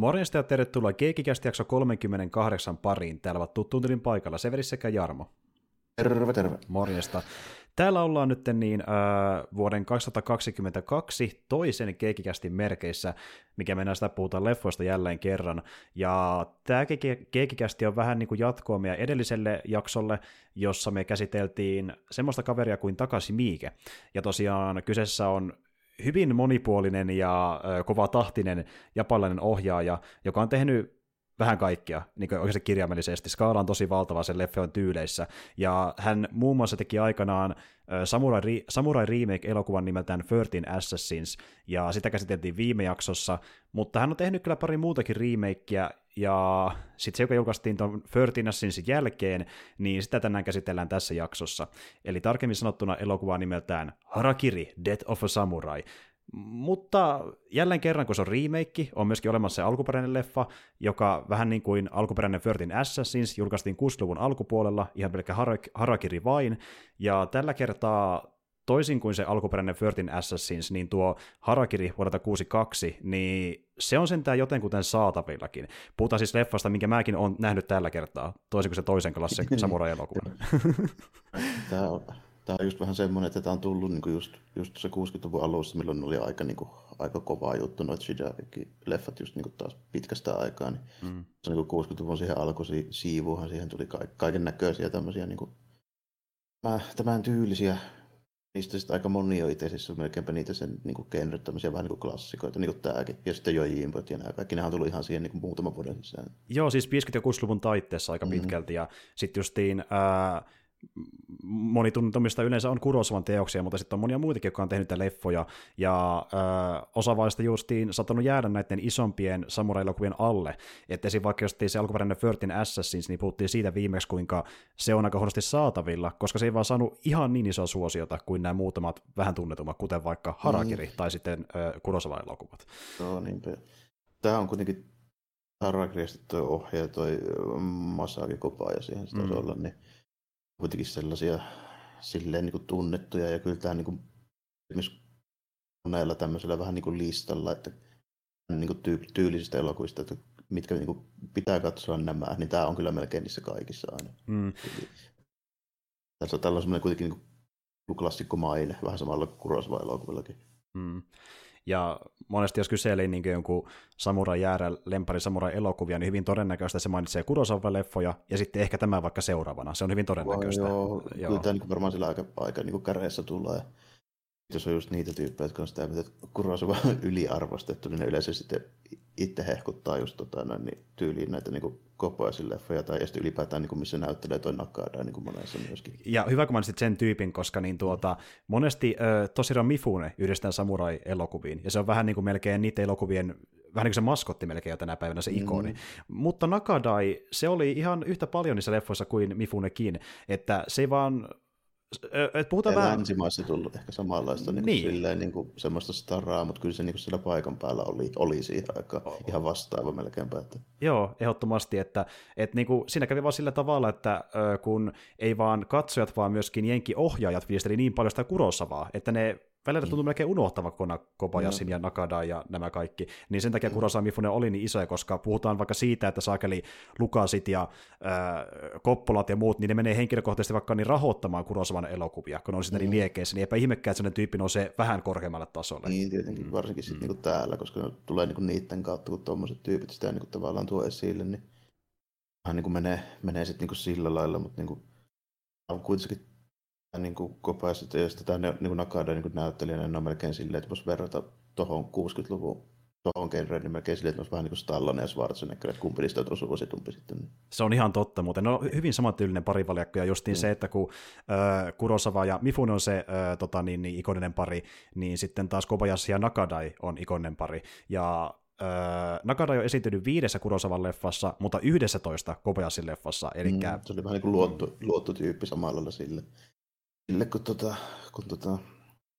Morjesta ja tervetuloa Keekikästi jakso 38 pariin. Täällä ovat tuttuuntelin paikalla Severi sekä Jarmo. Terve, terve. Morjesta. Täällä ollaan nyt niin, äh, vuoden 2022 toisen Keekikästin merkeissä, mikä mennään sitä puhutaan leffoista jälleen kerran. Ja tämä Keekikästi on vähän niin kuin jatkoa meidän edelliselle jaksolle, jossa me käsiteltiin semmoista kaveria kuin Takasi Miike. Ja tosiaan kyseessä on hyvin monipuolinen ja kova tahtinen japanilainen ohjaaja, joka on tehnyt vähän kaikkea, niin oikeasti kirjaimellisesti. Skaala on tosi valtava sen leffon tyyleissä, ja hän muun muassa teki aikanaan Samurai, Samurai Remake-elokuvan nimeltään 13 Assassins, ja sitä käsiteltiin viime jaksossa, mutta hän on tehnyt kyllä pari muutakin remakeä, ja sitten se, joka julkaistiin tuon 13 Assassinsin jälkeen, niin sitä tänään käsitellään tässä jaksossa. Eli tarkemmin sanottuna elokuva nimeltään Harakiri, Death of a Samurai, mutta jälleen kerran, kun se on remake, on myöskin olemassa se alkuperäinen leffa, joka vähän niin kuin alkuperäinen 13 Assassins julkaistiin 60-luvun alkupuolella, ihan pelkkä Harakiri vain, ja tällä kertaa toisin kuin se alkuperäinen 13 Assassins, niin tuo Harakiri vuodelta 62, niin se on sentään jotenkuten saatavillakin. Puhutaan siis leffasta, minkä mäkin olen nähnyt tällä kertaa, toisin kuin se toisen klassin samurai-elokuvan. Tämä on Tämä on just vähän semmoinen, että tämä on tullut niin kuin just, just se 60-luvun alussa, milloin oli aika, niin kuin, aika kovaa juttu, noita Shidaki-leffat just niin kuin taas pitkästä aikaa. Niin mm. Se niin 60-luvun siihen alkoi siivuuhan, siihen tuli kaiken näköisiä tämmöisiä niin kuin, tämän tyylisiä Niistä sitten aika moni on itse asiassa melkeinpä niitä sen niin kuin genre, tämmöisiä vähän niin kuin klassikoita, niin kuin tämäkin. Ja sitten Jojimpot ja nämä kaikki, nehän on tullut ihan siihen niin kuin muutaman vuoden sisään. Joo, siis 50- ja 60-luvun taitteessa aika mm-hmm. pitkälti. Ja sitten justiin ää, moni tunnetumista yleensä on Kurosavan teoksia, mutta sitten on monia muitakin, jotka on tehnyt leffoja, ja ö, osa vaista justiin saattanut jäädä näiden isompien samurai-elokuvien alle. Että esim. vaikka se alkuperäinen 13 Assassins, niin puhuttiin siitä viimeksi, kuinka se on aika huonosti saatavilla, koska se ei vaan saanut ihan niin isoa suosiota kuin nämä muutamat vähän tunnetummat, kuten vaikka Harakiri mm. tai sitten ö, Kurosavan elokuvat. No niinpä. Tämä on kuitenkin Harakiristi tuo ohjaaja, toi Masaki Kopa ja siihen sitä mm. olla, niin kuitenkin sellaisia silleen niin kuin tunnettuja ja kyllä tämä niin kuin, esimerkiksi monella tämmöisellä vähän niin kuin listalla, että niin kuin tyy- tyylisistä elokuvista, että mitkä niin kuin pitää katsoa nämä, niin tämä on kyllä melkein niissä kaikissa aina. Mm. Tässä on tällainen kuitenkin niin kuin klassikko maine, vähän samalla kuin Kurosawa-elokuvillakin. Mm. Ja monesti jos kyselee niin jonkun samurai jäärä lempari samurai elokuvia, niin hyvin todennäköistä se mainitsee Kurosawa-leffoja, ja sitten ehkä tämä vaikka seuraavana. Se on hyvin todennäköistä. Joo, joo. joo. Kyllä tämä niin varmaan sillä aika, aika niin käreessä tulee. Jos on just niitä tyyppejä, jotka on sitä, että Kurosawa yliarvostettu, niin ne yleensä sitten itse hehkuttaa just tota, noin, niin tyyliin näitä niin kopoisin leffoja tai sitten ylipäätään niin missä näyttelee toi Nakada niin kuin monessa myöskin. Ja hyvä, kun mainitsit sen tyypin, koska niin tuota, monesti äh, Toshiro Mifune yhdistetään samurai-elokuviin, ja se on vähän niin kuin melkein niiden elokuvien vähän niin kuin se maskotti melkein jo tänä päivänä, se ikoni. Mm. Mutta Nakadai, se oli ihan yhtä paljon niissä leffoissa kuin Mifunekin, että se ei vaan et puhutaan vähän... Länsimaissa tullut ehkä samanlaista niin niin. Silleen, niin kuin semmoista staraa, mutta kyllä se niin kuin siellä paikan päällä oli, oli siihen aikaan oh. ihan vastaava melkeinpä. Että... Joo, ehdottomasti, että, että niin kuin, siinä kävi vaan sillä tavalla, että kun ei vaan katsojat, vaan myöskin jenki-ohjaajat viesteli niin paljon sitä kurosavaa, että ne välillä tuntuu melkein unohtava kona Kobayashin no. ja Nakada ja nämä kaikki, niin sen takia Kurosawa Mifune oli niin isoja, koska puhutaan vaikka siitä, että saakeli Lukasit ja äh, Koppolat ja muut, niin ne menee henkilökohtaisesti vaikka niin rahoittamaan Kurosawan elokuvia, kun on sitten mm. niin liekeissä, niin eipä ihmekään, että sellainen tyyppi nousee vähän korkeammalle tasolle. Niin, tietenkin, mm. varsinkin sitten mm. niin täällä, koska ne tulee niin niiden kautta, kun tuommoiset tyypit sitä niin tavallaan tuo esille, niin vähän niin kuin menee, menee sitten niin sillä lailla, mutta niin kuin, on kuitenkin niin kuin ja sitten tämä niin Nakada niin näyttelijänä niin on melkein silleen, että voisi verrata tuohon 60-luvun tuohon genreen, niin melkein silleen, että olisi vähän niin kuin Stallone ja Schwarzenegger, että kumpi niistä olisi suositumpi sitten. Se on ihan totta, mutta ne on hyvin samantyylinen parivaljakko, ja justiin mm. se, että kun äh, Kurosawa ja Mifune on se äh, tota, niin, niin, ikoninen pari, niin sitten taas Kobayashi ja Nakadai on ikoninen pari, ja Öö, Nakada on esiintynyt viidessä Kurosavan leffassa, mutta yhdessä toista Kobayashin leffassa. Elikkä... Mm, se oli vähän niin kuin luotto, luottotyyppi samalla lailla sille sille, kun, tota, kun tota,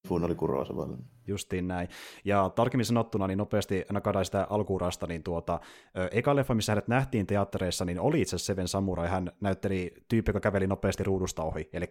Fun oli Kurosavalla. justiin näin. Ja tarkemmin sanottuna, niin nopeasti Nakadai sitä alkuurasta, niin tuota, eka leffa, missä hänet nähtiin teattereissa, niin oli itse asiassa Seven Samurai. Hän näytteli tyyppi, joka käveli nopeasti ruudusta ohi, eli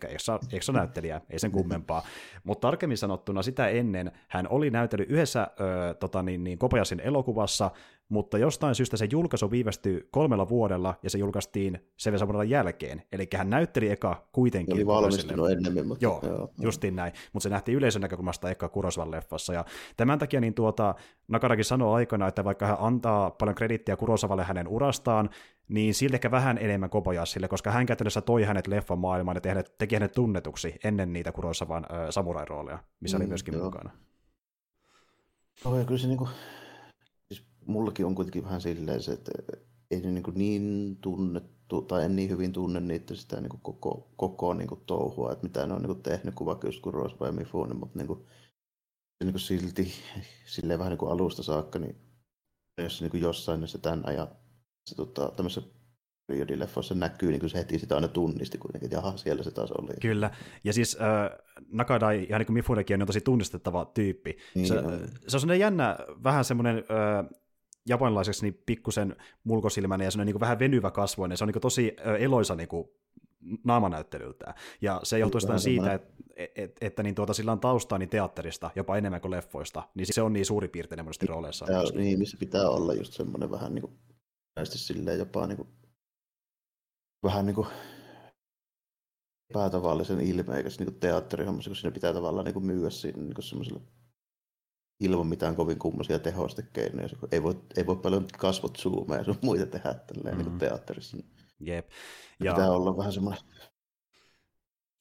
ekstra näyttelijä, ei sen kummempaa. Mutta tarkemmin sanottuna sitä ennen hän oli näytellyt yhdessä ö, tota, niin, niin Kopajasin elokuvassa, mutta jostain syystä se julkaisu viivästyi kolmella vuodella, ja se julkaistiin Seven Samurai jälkeen. Eli hän näytteli eka kuitenkin. Oli valmistunut ennemmin. Mutta, joo, joo, justiin näin. Mutta se nähtiin yleisön näkökulmasta eka Kurosvan leffassa. Ja tämän takia niin tuota, Nakarakin sanoi aikana, että vaikka hän antaa paljon kredittiä Kurosavalle hänen urastaan, niin silti ehkä vähän enemmän Kobayashille, koska hän käytännössä toi hänet leffan maailmaan ja tehnyt, teki hänet tunnetuksi ennen niitä Kurosavan äh, samurai-rooleja, missä mm, oli myöskin joo. mukana. Oh, ja kyllä se niinku, siis mullakin on kuitenkin vähän silleen se, että ei ne niinku niin tunnettu, tai en niin hyvin tunne niitä sitä niinku koko, koko niinku touhua, että mitä ne on niinku tehnyt, kuin vaikka just Kurosa ja Mifune, mutta niinku, niinku silti silleen vähän niinku alusta saakka, niin jos niinku jossain näissä tämän ajan se tota, tämmöisessä periodileffoissa näkyy, niin kuin se heti sitä aina tunnisti kuitenkin, että jaha, siellä se taas oli. Kyllä, ja siis äh, Nakadai, ihan niin kuin Mifunekin on tosi tunnistettava tyyppi. Niin, se, on. se on semmoinen jännä, vähän semmoinen äh, japanilaiseksi niin pikkusen mulkosilmäinen ja semmoinen niin kuin vähän venyvä kasvoinen, se on niin kuin tosi eloisa niin kuin naamanäyttelyltään. Ja se johtuu jostain siitä, että, että, että niin tuota, sillä on taustaa niin teatterista jopa enemmän kuin leffoista, niin se on niin suuripiirteinen monesti rooleissa. Niin, missä pitää olla just semmoinen vähän niin kuin näistä silleen jopa niin kuin, vähän niin kuin epätavallisen ilmeikäs niin teatterihommassa, kun siinä pitää tavallaan niin kuin myydä siinä niin semmoisella ilman mitään kovin kummoisia tehostekeinoja. Ei voi, ei voi paljon kasvot zoomeja ja sun muita tehdä tälleen mm-hmm. niin teatterissa. Jep. Ja... Pitää olla vähän semmoinen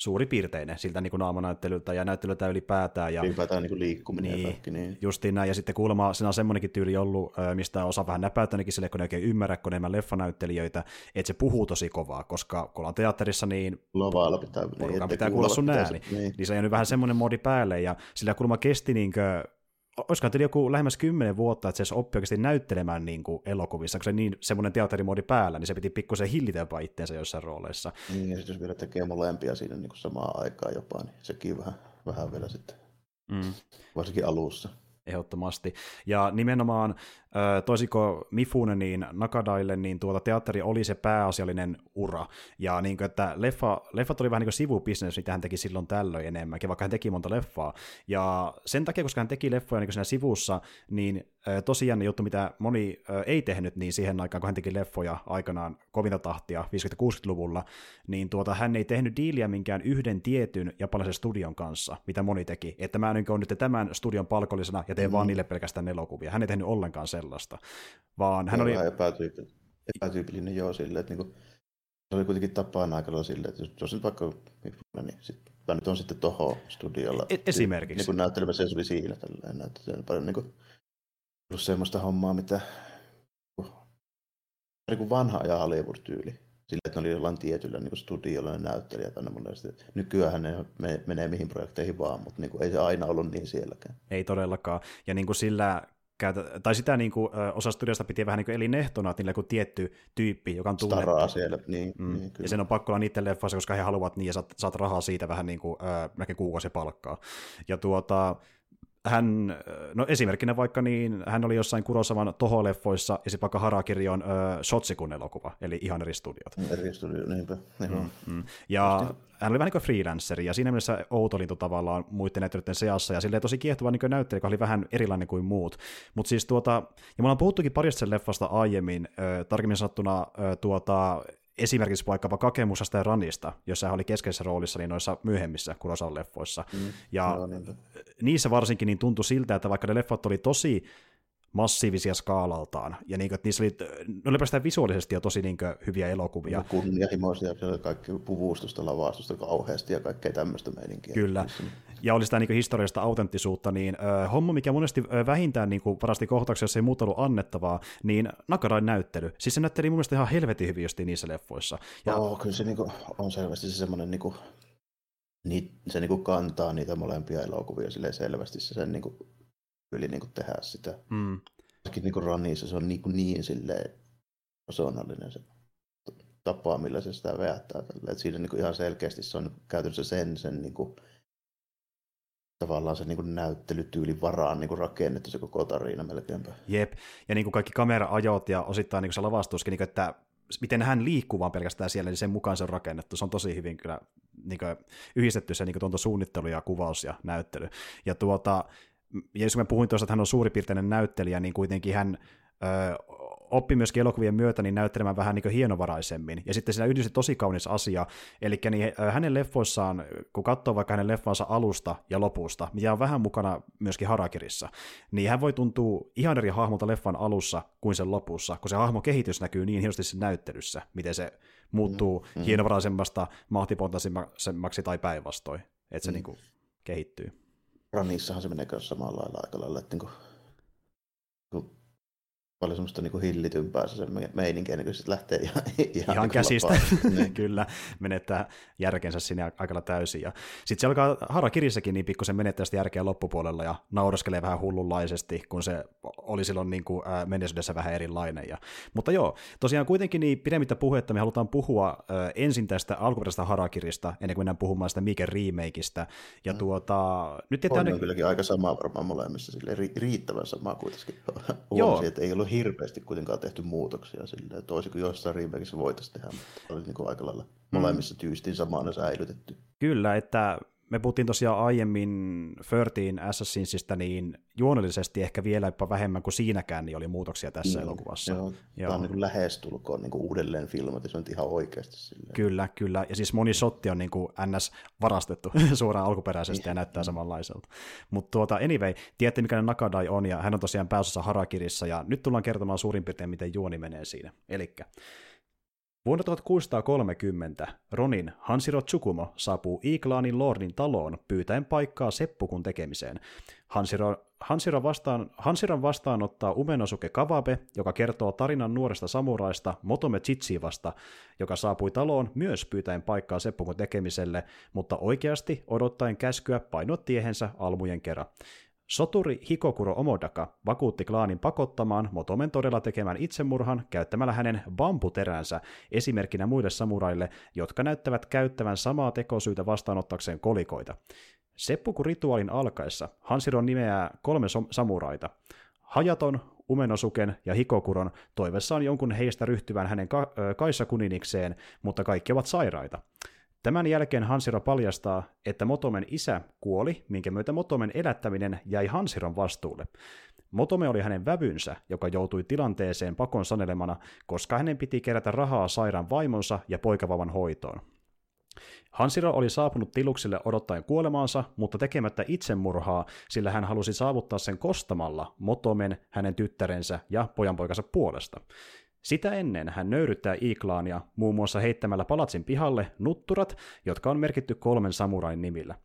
suuripiirteinen siltä niin kuin naamanäyttelyltä ja näyttelyltä ylipäätään. Ja, ylipäätään niin kuin liikkuminen niin, ja kaikki. Niin. Justiin näin, ja sitten kuulemma siinä on semmoinenkin tyyli ollut, mistä osa vähän näpäyttänekin sille, kun ne oikein ymmärrä, kun enemmän leffanäyttelijöitä, että se puhuu tosi kovaa, koska kun ollaan teatterissa, niin Lavalla pitää, niin, pitää kuulla sun ääni. Niin. niin se on vähän semmoinen modi päälle, ja sillä kuulemma kesti niin olisiko teillä joku lähemmäs kymmenen vuotta, että se oppi oikeasti näyttelemään niin kuin elokuvissa, kun se niin semmoinen teatterimoodi päällä, niin se piti pikkusen hillitä jopa itseensä joissain rooleissa. Niin, ja sitten jos vielä tekee molempia siinä niin kuin samaan aikaan jopa, niin sekin vähän, vähän vielä sitten, mm. varsinkin alussa ehdottomasti. Ja nimenomaan toisiko Mifune niin Nakadaille, niin tuota teatteri oli se pääasiallinen ura. Ja niin kuin, että leffa, leffat oli vähän niin kuin sivubisnes, mitä hän teki silloin tällöin enemmänkin, vaikka hän teki monta leffaa. Ja sen takia, koska hän teki leffoja niin siinä sivussa, niin tosiaan juttu, mitä moni ei tehnyt, niin siihen aikaan, kun hän teki leffoja aikanaan kovinta tahtia 50-60-luvulla, niin tuota, hän ei tehnyt diiliä minkään yhden tietyn japanilaisen studion kanssa, mitä moni teki. Että mä nyt nyt tämän studion palkollisena ja teen mm. vaan niille pelkästään elokuvia. Hän ei tehnyt ollenkaan sellaista, vaan hän oli... Vähän epätyypillinen, epätyypillinen joo silleen, että niinku, se oli kuitenkin tapaan aikalla silleen, että jos nyt vaikka niin sit, tai nyt on sitten toho studiolla. E- esimerkiksi. Niin kuin näyttelemässä se oli siinä näyttelijä. Paljon niin kuin, ollut semmoista hommaa, mitä niin kuin vanha ajan Hollywood-tyyli. Sillä, että ne oli jollain tietyllä niin studiolla ne näyttelijät aina mielestä. Nykyään ne menee mihin projekteihin vaan, mutta niin kuin, ei se aina ollut niin sielläkään. Ei todellakaan. Ja niin kuin sillä käytä, tai sitä niin kuin, osa studiosta piti vähän niin kuin elinehtona, että niillä joku tietty tyyppi, joka on tunnettu. Staraa siellä, niin, mm. niin Ja sen on pakko olla niiden leffassa, koska he haluavat niin, ja saat, saat rahaa siitä vähän niin kuin, äh, melkein kuukausi palkkaa. Ja tuota, hän, no esimerkkinä vaikka niin, hän oli jossain Kurosavan Toho-leffoissa, ja sitten vaikka Harakiri on äh, Shotsikun elokuva, eli ihan eri studiot. Eri studio, niinpä. Mm, mm. Ja Just hän oli vähän niin kuin freelanceri, ja siinä mielessä outolintu tavallaan muiden näyttelijöiden seassa, ja silleen tosi kiehtova niin näyttelijä, joka oli vähän erilainen kuin muut. Mutta siis tuota, ja me ollaan puhuttukin parista sen leffasta aiemmin, äh, tarkemmin sanottuna äh, tuota, esimerkiksi vaikkapa Kakemusasta ja Ranista, jossa hän oli keskeisessä roolissa niin noissa myöhemmissä Kurosawan leffoissa. Mm, ja no, niin. niissä varsinkin niin tuntui siltä, että vaikka ne leffat oli tosi massiivisia skaalaltaan, ja niin kuin, että niissä oli, ne oli visuaalisesti jo tosi niin kuin, hyviä elokuvia. Ja kunnianhimoisia, kaikki puvustusta, lavastusta kauheasti ja kaikkea tämmöistä meininkiä. Kyllä, ja oli sitä niin historiallista autenttisuutta, niin äh, homma, mikä monesti äh, vähintään niin parasti kohtauksia, jos ei muuta ollut annettavaa, niin Nakarain näyttely. Siis se näytteli mun mielestä ihan helvetin hyvin niissä leffoissa. Ja... Oh, kyllä se niin kuin, on selvästi se semmoinen niin kuin, niin, se niin kuin kantaa niitä molempia elokuvia selvästi se sen niin kuin, yli niin kuin tehdä sitä. Mm. niin kuin Ranissa se on niin, kuin niin silleen persoonallinen se tapa, millä se sitä. Et siinä niin kuin ihan selkeästi se on käytännössä sen, sen niin kuin tavallaan se niin näyttelytyylin varaan niin rakennettu se koko tarina melkeinpä. Jep, ja niin kuin kaikki kameraajot ja osittain niin se lavastuskin, niin kuin, että miten hän liikkuu vaan pelkästään siellä, niin sen mukaan se on rakennettu. Se on tosi hyvin kyllä niin kuin, yhdistetty se niin kuin, suunnittelu ja kuvaus ja näyttely. Ja tuota, ja jos mä puhuin tuossa, että hän on suuripiirteinen näyttelijä, niin kuitenkin hän oppi myöskin elokuvien myötä niin näyttelemään vähän niin hienovaraisemmin. Ja sitten siinä yhdistyi tosi kaunis asia, eli niin hänen leffoissaan, kun katsoo vaikka hänen leffansa alusta ja lopusta, mikä on vähän mukana myöskin Harakirissa, niin hän voi tuntua ihan eri hahmolta leffan alussa kuin sen lopussa, kun se hahmo kehitys näkyy niin hienosti sen näyttelyssä, miten se muuttuu mm, mm. hienovaraisemmasta mahtipontaisemmaksi tai päinvastoin, että se mm. niin kuin kehittyy. Ranissahan se menee samalla lailla aika lailla, että niin kuin, paljon semmoista niin hillitympää se meininki, ennen kuin sitten lähtee ihan, ihan, ihan käsistä. niin. Kyllä, menettää järkensä sinne aika lailla täysin. Ja sitten se alkaa Harakirissäkin niin pikkusen menettää sitä järkeä loppupuolella ja nauraskelee vähän hullunlaisesti, kun se oli silloin niin kuin, menneisyydessä vähän erilainen. Ja, mutta joo, tosiaan kuitenkin niin pidemmittä puhetta me halutaan puhua ensin tästä alkuperäisestä Harakirista, ennen kuin mennään puhumaan sitä Miken remakeista. Ja mm. tuota, nyt on, on kylläkin aika sama varmaan molemmissa, sille riittävän sama kuitenkin. Huomasin, että ei ollut hirveästi kuitenkaan tehty muutoksia silleen, toisin kuin jossain remakeissa voitaisiin tehdä, mutta oli niin aika lailla molemmissa mm. tyystin samana säilytetty. Kyllä, että me puhuttiin tosiaan aiemmin 13 Assassinsista, niin juonellisesti ehkä vielä jopa vähemmän kuin siinäkään niin oli muutoksia tässä mm, elokuvassa. Joo, joo. Tämä on niin lähestulkoon niin uudelleen filmatisointi ihan oikeasti. Silleen. Kyllä, kyllä. Ja siis moni sotti on niin kuin NS varastettu suoraan alkuperäisesti ja näyttää samanlaiselta. Mutta tuota, anyway, tiedätte mikä Nakadai on, ja hän on tosiaan pääosassa Harakirissa, ja nyt tullaan kertomaan suurin piirtein, miten juoni menee siinä. Elikkä Vuonna 1630 Ronin Hansiro Tsukumo saapuu Iiklaanin lordin taloon pyytäen paikkaa seppukun tekemiseen. Hansiro, Hansiro vastaan, Hansiron vastaanottaa Umenosuke Kawabe, joka kertoo tarinan nuoresta samuraista Motome Chichivasta, joka saapui taloon myös pyytäen paikkaa seppukun tekemiselle, mutta oikeasti odottaen käskyä painoa tiehensä almujen kerran. Soturi Hikokuro Omodaka vakuutti klaanin pakottamaan Motomen todella tekemään itsemurhan käyttämällä hänen bambuteränsä esimerkkinä muille samuraille, jotka näyttävät käyttävän samaa tekosyytä vastaanottakseen kolikoita. Seppuku-rituaalin alkaessa Hansiro nimeää kolme samuraita. Hajaton, Umenosuken ja Hikokuron toivessaan jonkun heistä ryhtyvän hänen ka- kaissa kuninikseen, mutta kaikki ovat sairaita. Tämän jälkeen Hansiro paljastaa, että Motomen isä kuoli, minkä myötä Motomen elättäminen jäi Hansiron vastuulle. Motome oli hänen vävynsä, joka joutui tilanteeseen pakon sanelemana, koska hänen piti kerätä rahaa sairaan vaimonsa ja poikavavan hoitoon. Hansiro oli saapunut tiluksille odottaen kuolemaansa, mutta tekemättä itsemurhaa, sillä hän halusi saavuttaa sen kostamalla Motomen, hänen tyttärensä ja pojanpoikansa puolesta. Sitä ennen hän nöyryttää Iklaania muun muassa heittämällä palatsin pihalle nutturat, jotka on merkitty kolmen samurain nimillä.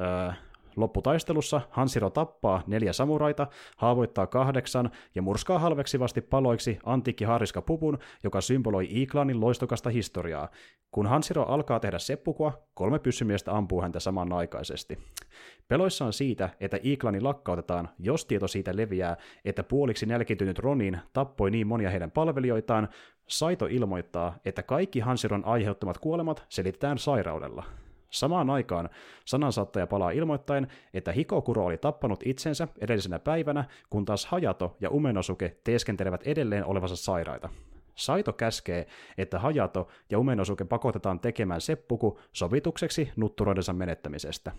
Öö, Lopputaistelussa Hansiro tappaa neljä samuraita, haavoittaa kahdeksan ja murskaa halveksivasti paloiksi antiikki Pupun, joka symboloi Iklanin loistokasta historiaa. Kun Hansiro alkaa tehdä seppukua, kolme pyssymiestä ampuu häntä samanaikaisesti. Peloissaan siitä, että Iklani lakkautetaan, jos tieto siitä leviää, että puoliksi nälkitynyt Ronin tappoi niin monia heidän palvelijoitaan, Saito ilmoittaa, että kaikki Hansiron aiheuttamat kuolemat selitetään sairaudella. Samaan aikaan sanansaattaja palaa ilmoittaen, että Hikokuro oli tappanut itsensä edellisenä päivänä, kun taas Hajato ja Umenosuke teeskentelevät edelleen olevansa sairaita. Saito käskee, että Hajato ja Umenosuke pakotetaan tekemään seppuku sovitukseksi nutturoidensa menettämisestä.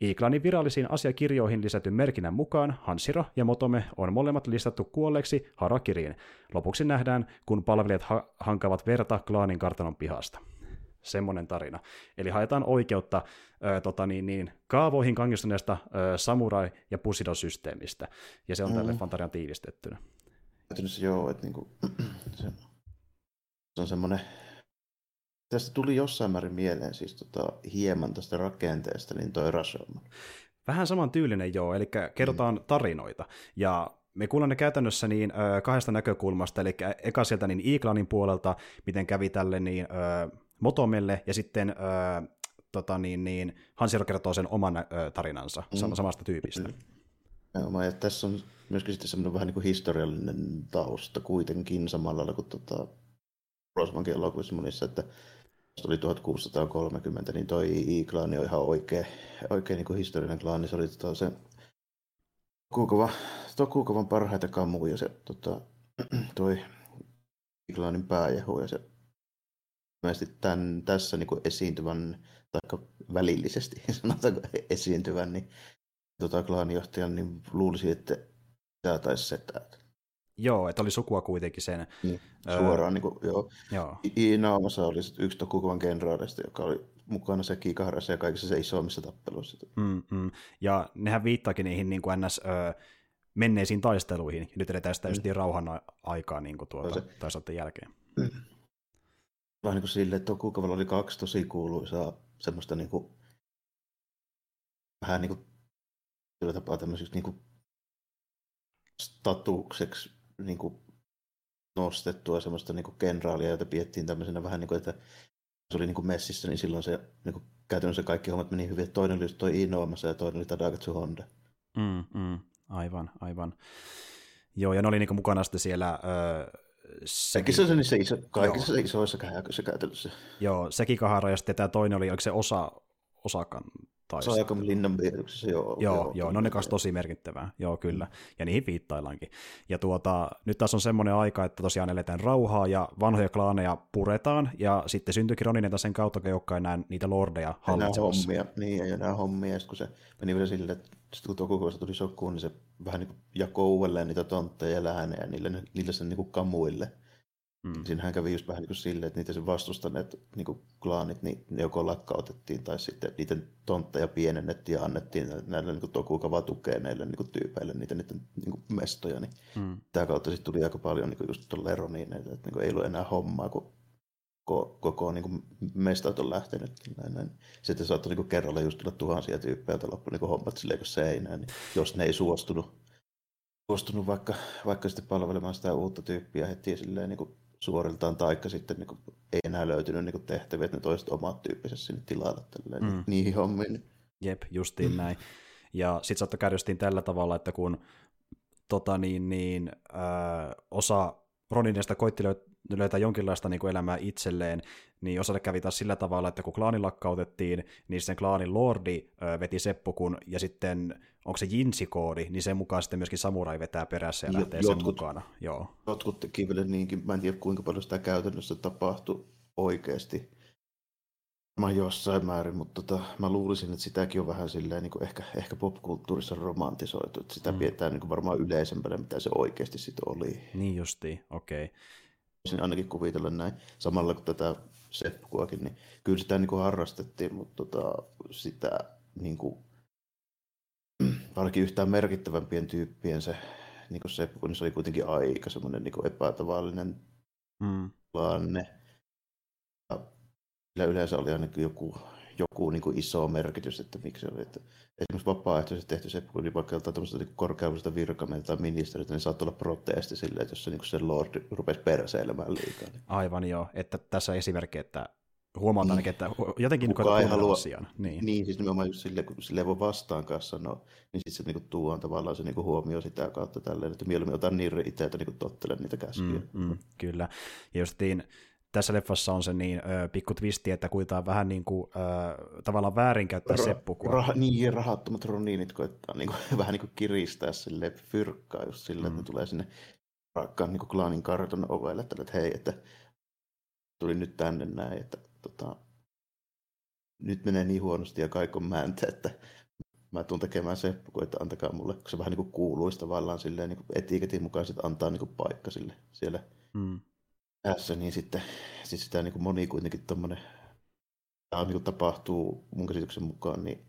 Iklanin virallisiin asiakirjoihin lisätyn merkinnän mukaan Hansiro ja Motome on molemmat listattu kuolleeksi Harakiriin. Lopuksi nähdään, kun palvelijat ha- hankavat verta klaanin kartanon pihasta semmoinen tarina. Eli haetaan oikeutta ö, tota niin, niin, kaavoihin kangistuneesta ö, samurai- ja pusidosysteemistä, ja se on mm. tälle fantarian tiivistettynä. Käytännössä joo, että niinku, se, se on semmoinen, tästä tuli jossain määrin mieleen siis tota, hieman tästä rakenteesta, niin toi Rashomon. Vähän saman tyylinen joo, eli kerrotaan mm. tarinoita, ja me kuullaan ne käytännössä niin ö, kahdesta näkökulmasta, eli eka sieltä niin Iiklanin puolelta, miten kävi tälle niin ö, Motomelle, ja sitten ö, tota niin, niin, Hansiro kertoo sen oman ö, tarinansa mm. samasta tyypistä. Joo, ja tässä on myöskin sitten semmoinen vähän niin kuin historiallinen tausta kuitenkin samalla lailla kuin tota, Rosmankin elokuvissa monissa, että oli 1630, niin toi I-klaani on ihan oikein, oikein niin kuin historiallinen klaani. Se oli tota, se Tokugawa, Tokugawan parhaita kamuja se tota, toi I-klaanin pääjehu ja se tämän, tässä niin kuin esiintyvän, tai välillisesti sanotaanko esiintyvän, niin tota, klaanijohtajan, niin luulisi, että tämä taisi setää. Joo, että oli sukua kuitenkin sen. Niin, suoraan, öö, niin kuin, joo. joo. Inaamassa oli yksi Tokugawan kenraalista, joka oli mukana se Kikaharassa ja kaikissa se isommissa tappeluissa. Mm, mm. Ja nehän viittaakin niihin niin kuin ns. Ö, menneisiin taisteluihin. Nyt edetään sitä mm. just rauhan aikaa niin kuin tuota, se... jälkeen. Mm. Vähän niin kuin silleen, että Tokugavalla oli kaksi tosi kuuluisaa semmoista niin kuin, vähän niin kuin sillä tapaa tämmöiseksi niin kuin statukseksi niin kuin nostettua semmoista niin kuin kenraalia, jota piettiin tämmöisenä vähän niin kuin, että se oli niin kuin messissä, niin silloin se niin kuin, käytännössä kaikki hommat meni hyvin. Toinen oli toi Inoamassa ja toinen oli Tadagatsu Honda. Mm, mm, aivan, aivan. Joo, ja ne oli niin mukana sitten siellä... Öö, Kaikissa se, se iso, kaikissa se isoissa käytännössä. Joo, Sekikahara ja sitten tämä toinen oli, oliko se osa, Osakan taisi. Saakom linnan piirryksessä, joo. Joo, joo, joo no ne kanssa tosi merkittävää, joo kyllä, ja niihin viittaillaankin. Ja tuota, nyt taas on semmoinen aika, että tosiaan eletään rauhaa ja vanhoja klaaneja puretaan, ja sitten syntyikin Ronineta sen kautta, joka ei enää niitä lordeja hallitsemassa. hommia, niin ei enää hommia, ja kun se meni vielä silleen, että sitten kun Tokukoista tuli sokkuun, niin se vähän niin jakoi uudelleen niitä tontteja ja läänejä niille, niille sen niin kuin kamuille. Mm. Siinähän kävi just vähän niin kuin silleen, että niitä sen vastustaneet niin kuin klaanit, niin ne joko lakkautettiin tai sitten niiden tontteja pienennettiin ja annettiin näille niin tokukavaa tukea näille niin kuin tyypeille niitä niiden niin kuin mestoja. Niin mm. Tämä kautta sitten tuli aika paljon niin kuin just tuolla Leroniin, että niin kuin ei ollut enää hommaa, kun koko, koko niin kuin mestat on lähtenyt. Näin, näin. Sitten saattoi niin kuin kerralla just tulla tuhansia tyyppejä, joita loppui niin hommat silleen kuin seinään, niin jos ne ei suostunut, suostunut vaikka, vaikka sitten palvelemaan sitä uutta tyyppiä heti silleen niin kuin suoriltaan, taikka sitten niin kuin, ei enää löytynyt niin kuin tehtäviä, että ne toiset omat tyyppiset sinne tilalle tälleen, mm. niihin hommiin. Jep, justiin mm. näin. Ja sitten saattoi käydä tällä tavalla, että kun tota niin, niin, äh, osa Roninista koitti löytää jonkinlaista niin kuin elämää itselleen, niin osalle kävi taas sillä tavalla, että kun klaani lakkautettiin, niin sen klaanin lordi veti seppukun, ja sitten onko se jinsikoodi, niin sen mukaan sitten myöskin samurai vetää perässä ja lähtee jotkut, sen mukana. Joo. Jotkut teki vielä niinkin, mä en tiedä kuinka paljon sitä käytännössä tapahtui oikeasti. Mä jossain määrin, mutta tota, mä luulisin, että sitäkin on vähän silleen, niin kuin ehkä, ehkä popkulttuurissa romantisoitu, että sitä mm. pidetään niin kuin varmaan yleisempänä, mitä se oikeasti sitten oli. Niin justiin, okei. Okay voisin ainakin kuvitella näin, samalla kuin tätä seppuakin, niin kyllä sitä niin kuin harrastettiin, mutta tota, sitä niin kuin, ainakin yhtään merkittävämpien tyyppien se niin kuin seppu, niin se oli kuitenkin aika semmoinen niin kuin epätavallinen mm. tilanne. Ja yleensä oli ainakin joku joku niin kuin iso merkitys, että miksi oli. Että esimerkiksi vapaaehtoisesti tehty se, kun vaikka jotain tämmöistä niin korkeudellista virkamiestä tai ministeriötä, niin saattoi olla protesti sille, että jos se, niin kuin se lordi rupesi perseilemään liikaa. Niin. Aivan joo, että tässä on esimerkki, että huomataan ainakin, että jotenkin Kuka ei halua, asian. Niin. niin, siis nimenomaan just sille, kun sille ei voi vastaankaan sanoa, niin sitten se niinku tuo tavallaan se niinku huomio sitä kautta tälleen, että mieluummin otan niin itse, että niinku tottelen niitä käskyjä. Mm, mm, kyllä. Ja justiin tässä leffassa on se niin ö, pikku twisti, että kuitaan vähän niin kuin, ö, tavallaan väärinkäyttää Ra- seppukua. Rah- niin, rahattomat roniinit koittaa niin kuin, vähän niin kuin kiristää sille fyrkkaa just sille, mm. että ne mm. tulee sinne rakkaan niin kuin klaanin karton ovelle, että, että hei, että tuli nyt tänne näin, että tota, nyt menee niin huonosti ja kaikon määntä, että mä tuun tekemään seppukua, että antakaa mulle, kun se vähän niin kuin kuuluisi tavallaan silleen niin etiketin mukaan, että antaa niin kuin paikka sille siellä mm tässä, niin sitten siis sitä niin kuin moni kuitenkin tuommoinen, tämä niin kuin tapahtuu mun käsityksen mukaan, niin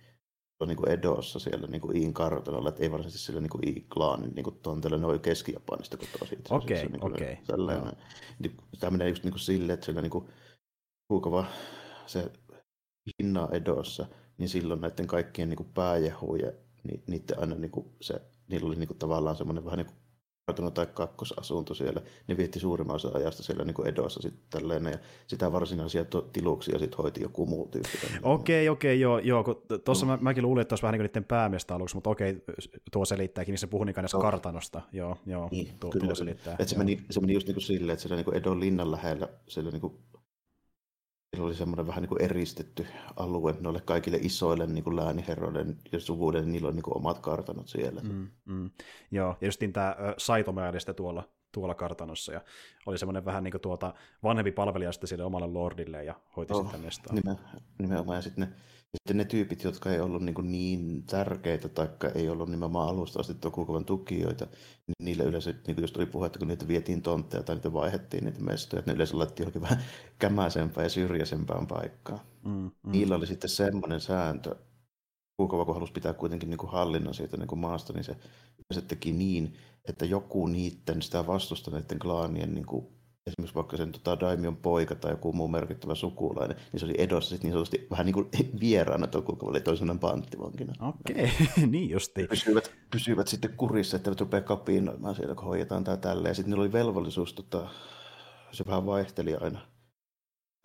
on niin kuin Edossa siellä niin kuin Iin kartanolla, että ei varsinaisesti sillä niin kuin I-klaanin niin kuin tontella, ne oli Keski-Japanista kotoisin. Okei, okay, niin okei. Okay. Niin, tämä menee just niin kuin silleen, että siellä niin kuin kuukava se linna Edossa, niin silloin näiden kaikkien niin kuin pääjehuja, niin niiden aina niin kuin se, niillä oli niin kuin tavallaan semmoinen vähän niin kuin kartano tai kakkosasunto siellä, ne vietti suurimman osa ajasta siellä niin kuin Edossa sitten tälleen, ja sitä varsinaisia tiluksia sitten hoiti joku muu tyyppi. Okei, okei, joo, joo, tuossa mm. mä, mäkin luulin, että olisi vähän niin kuin niiden päämiestä aluksi, mutta okei, tuo selittääkin, niin se puhui niin no. kartanosta, joo, joo, niin, tuo, kyllä, tuo selittää. Että se, meni, se meni just niin kuin silleen, että siellä niin kuin Edon linnan lähellä, siellä niin kuin Niillä oli semmoinen vähän niin kuin eristetty alue noille kaikille isoille niin kuin lääniherroille ja suvuille, niin niillä on niin kuin omat kartanot siellä. Mm, mm. Joo, ja justiin tämä Saitomäärä tuolla, tuolla kartanossa, ja oli semmoinen vähän niin kuin tuota vanhempi palvelija sitten sille omalle lordille, ja hoiti oh, sitä mestaa. Nimenomaan, ja sitten ne sitten ne tyypit, jotka ei ollut niin, niin tärkeitä tai ei ollut nimenomaan alusta asti Tokukovan tukijoita, niin niille yleensä, niin kuin just oli puhetta, kun niitä vietiin tontteja tai niitä vaihettiin niitä mestoja, että ne yleensä laitettiin johonkin vähän kämäisempään ja syrjäisempään paikkaan. Mm, mm. Niillä oli sitten semmoinen sääntö, Kukova, kun halusi pitää kuitenkin niin kuin hallinnan siitä niin kuin maasta, niin se, se teki niin, että joku niiden sitä vastustaneiden klaanien niin kuin esimerkiksi vaikka sen tota, Daimion poika tai joku muu merkittävä sukulainen, niin se oli edossa sit niin sanotusti vähän niin kuin vieraana Tokukovalle toisena panttivankina. Okei, okay. niin justiin. Pysyvät, pysyvät sitten kurissa, että eivät rupea kapinoimaan siellä, kun hoidetaan tämä tälleen. Sitten niillä oli velvollisuus, tota, se vähän vaihteli aina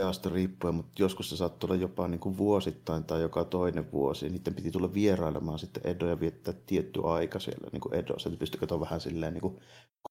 ajasta riippuen, mutta joskus se saattoi olla jopa niin kuin vuosittain tai joka toinen vuosi. Niiden piti tulla vierailemaan sitten Edoja viettää tietty aika siellä niin kuin Edossa, että pystykö vähän silleen niin kuin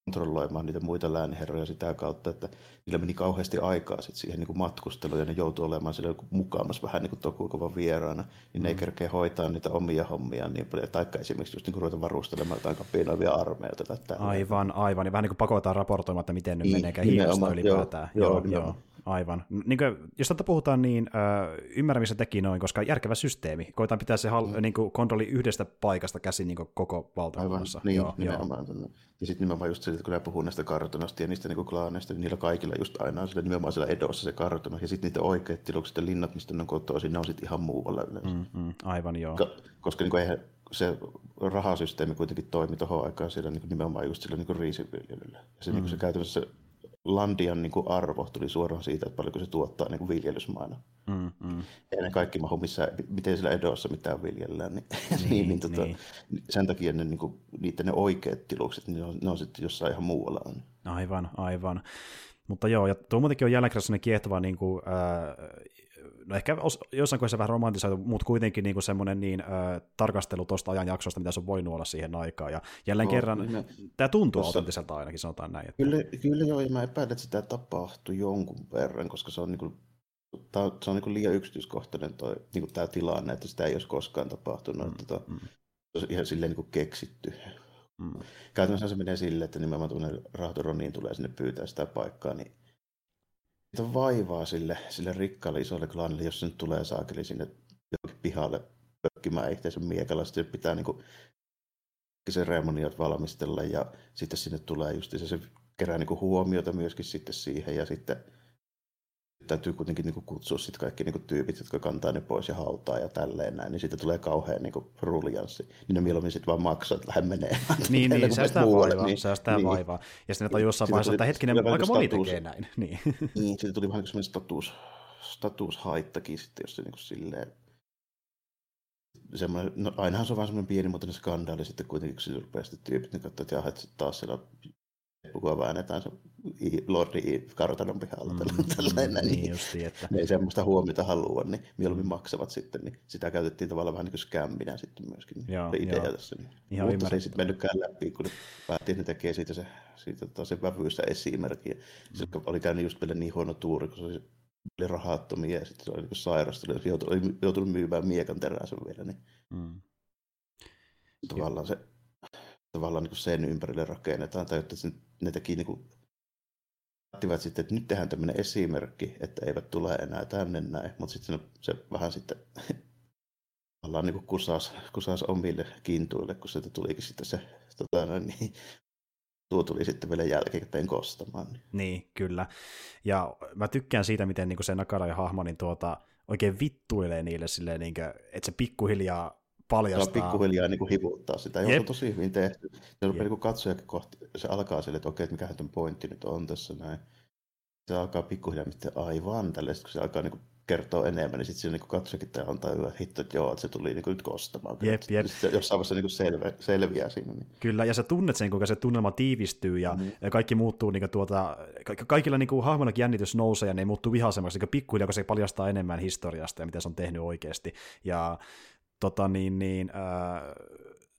kontrolloimaan niitä muita lääniherroja sitä kautta, että niillä meni kauheasti aikaa sit siihen niin kuin matkusteluun ja ne joutui olemaan siellä mukaamassa vähän niin kuin Tokukovan vieraana, niin ne ei mm. kerkeä hoitaa niitä omia hommia niin paljon, taikka esimerkiksi just niin kuin ruveta varustelemaan jotain kapinoivia armeijoita tai Aivan, aivan, ja vähän niin kuin pakotaan raportoimaan, että miten nyt niin, meneekään hiilosta ylipäätään. Joo, joo, joo, joo. Aivan. Niin kuin, jos tätä puhutaan, niin äh, ymmärrän, missä teki noin, koska järkevä systeemi. Koitaan pitää se hal- mm. niin kuin kontrolli yhdestä paikasta käsin niin koko valtakunnassa. Aivan, niin, joo, nimenomaan. Joo. Ja sitten nimenomaan just se, että kun puhuu näistä kartanoista ja niistä niin klaaneista, niin niillä kaikilla just aina on sillä nimenomaan siellä edossa se kartano. Ja sitten niitä oikeat tilukset ja linnat, mistä ne on kotoisin, ne on sitten ihan muualla yleensä. Mm, mm, aivan joo. Ka- koska niin kuin, eihän se rahasysteemi kuitenkin toimi tuohon aikaan siellä niin nimenomaan just sillä niin riisiviljelyllä. Ja se, mm. niin se käytännössä landian niin kuin arvo tuli suoraan siitä, että paljonko se tuottaa niin kuin viljelysmaana. Mm, mm. Ja ne kaikki mahu missä, miten sillä edossa mitään viljellään. Niin, niin, niin, niin, tota, niin. sen takia ne, niin kuin, niiden ne oikeat tilukset, niin ne on, ne on sitten jossain ihan muualla. Aivan, aivan. Mutta joo, ja tuo muutenkin on jälleen kerran kiehtova niin kuin, äh, no ehkä os, jossain kohdassa vähän romantisoitu, mutta kuitenkin niin semmoinen niin, äh, tarkastelu tuosta ajanjaksosta, mitä se on voinut olla siihen aikaan. Ja jälleen no, kerran, niin tämä tuntuu tossa, autenttiselta ainakin, sanotaan näin. Että... Kyllä, kyllä joo, ja mä epäilen, että sitä tapahtui jonkun verran, koska se on, niin kuin, tää, se on niin kuin liian yksityiskohtainen toi, niin kuin tämä tilanne, että sitä ei olisi koskaan tapahtunut. Mm, tota, mm. Se on ihan silleen niin kuin keksitty. Mm. Käytännössä se menee silleen, että nimenomaan tuonne Rahtoroniin tulee sinne pyytää sitä paikkaa, niin Mitä vaivaa sille, sille rikkaalle isolle klanille, jos se nyt tulee saakeli sinne johonkin pihalle pökkimään itseensä miekalla. Sitten pitää niin kuin, seremoniat valmistella ja sitten sinne tulee just se, se kerää kuin huomiota myöskin sitten siihen ja sitten täytyy kuitenkin niin kuin kutsua sit kaikki niin kuin tyypit, jotka kantaa ne pois ja hautaa ja tälleen näin, niin siitä tulee kauhean niin kuin ruljanssi. Niin ne mieluummin sitten vaan maksaa, että lähde menee. Niin, niin säästää vaivaa, niin, säästää niin. vaivaa. Ja sitten tajuu jossain vaiheessa, että hetkinen, aika moni tekee näin. Niin, niin siitä tuli vähän semmoinen status, statushaittakin sitten, jos se niin kuin silleen semmoinen, no ainahan se on vaan semmoinen pienimuotoinen skandaali sitten kuitenkin, kun se rupeaa sitten tyypit, niin katsoo, että jaha, että taas siellä kun väännetään se Lordi kartanon pihalla. Mm, tällainen, niin, niin, justiin, että... ne ei semmoista huomiota halua, niin mieluummin maksavat sitten. Niin sitä käytettiin tavallaan vähän niin kuin skämminä sitten myöskin. Niin joo, idea joo. tässä. Niin. Ihan Mutta se ei sitten mennytkään läpi, kun ne päätti, että ne tekee siitä se, siitä tota se vävyistä esimerkkiä. Mm. Se oli käynyt just vielä niin huono tuuri, kun se oli, oli rahattomia ja sitten se oli niin sairastunut ja joutui, oli joutunut myymään miekan teräsen vielä. Niin. Mm. Tavallaan se tavallaan niin sen ympärille rakennetaan, tai että ne teki niin kuin, sitten, että nyt tehdään tämmöinen esimerkki, että eivät tule enää tänne näin, mutta sitten se vähän sitten ollaan niin kusas, kusas omille kintuille, kun sieltä tulikin sitten se, tota, niin, tuo tuli sitten vielä jälkikäteen kostamaan. Niin. niin, kyllä. Ja mä tykkään siitä, miten niin se Nakara ja hahmo niin tuota, oikein vittuilee niille silleen, niin kuin, että se pikkuhiljaa paljastaa. Se pikkuhiljaa niin kuin hivuttaa sitä. Joo, se on tosi hyvin tehty. Se rupeaa niin katsojakin kohti, se alkaa sille, että okei, että mikähän tämän pointti nyt on tässä näin. Se alkaa pikkuhiljaa, miten aivan tälle, kun se alkaa niin kuin kertoo enemmän, niin sitten se niin katsojakin antaa hyvä hitto, että joo, että se tuli niin kuin nyt kostamaan. Jep, jep. Sitten jossain vaiheessa niin selve, selviää siinä. Niin. Kyllä, ja sä tunnet sen, kuinka se tunnelma tiivistyy ja, mm. ja kaikki muuttuu, niin kuin tuota, ka- kaikilla niin kuin hahmonakin jännitys nousee ja ne muuttuu vihaisemmaksi niin pikkuhiljaa, kun se paljastaa enemmän historiasta ja mitä se on tehnyt oikeasti. Ja tota niin, niin äh,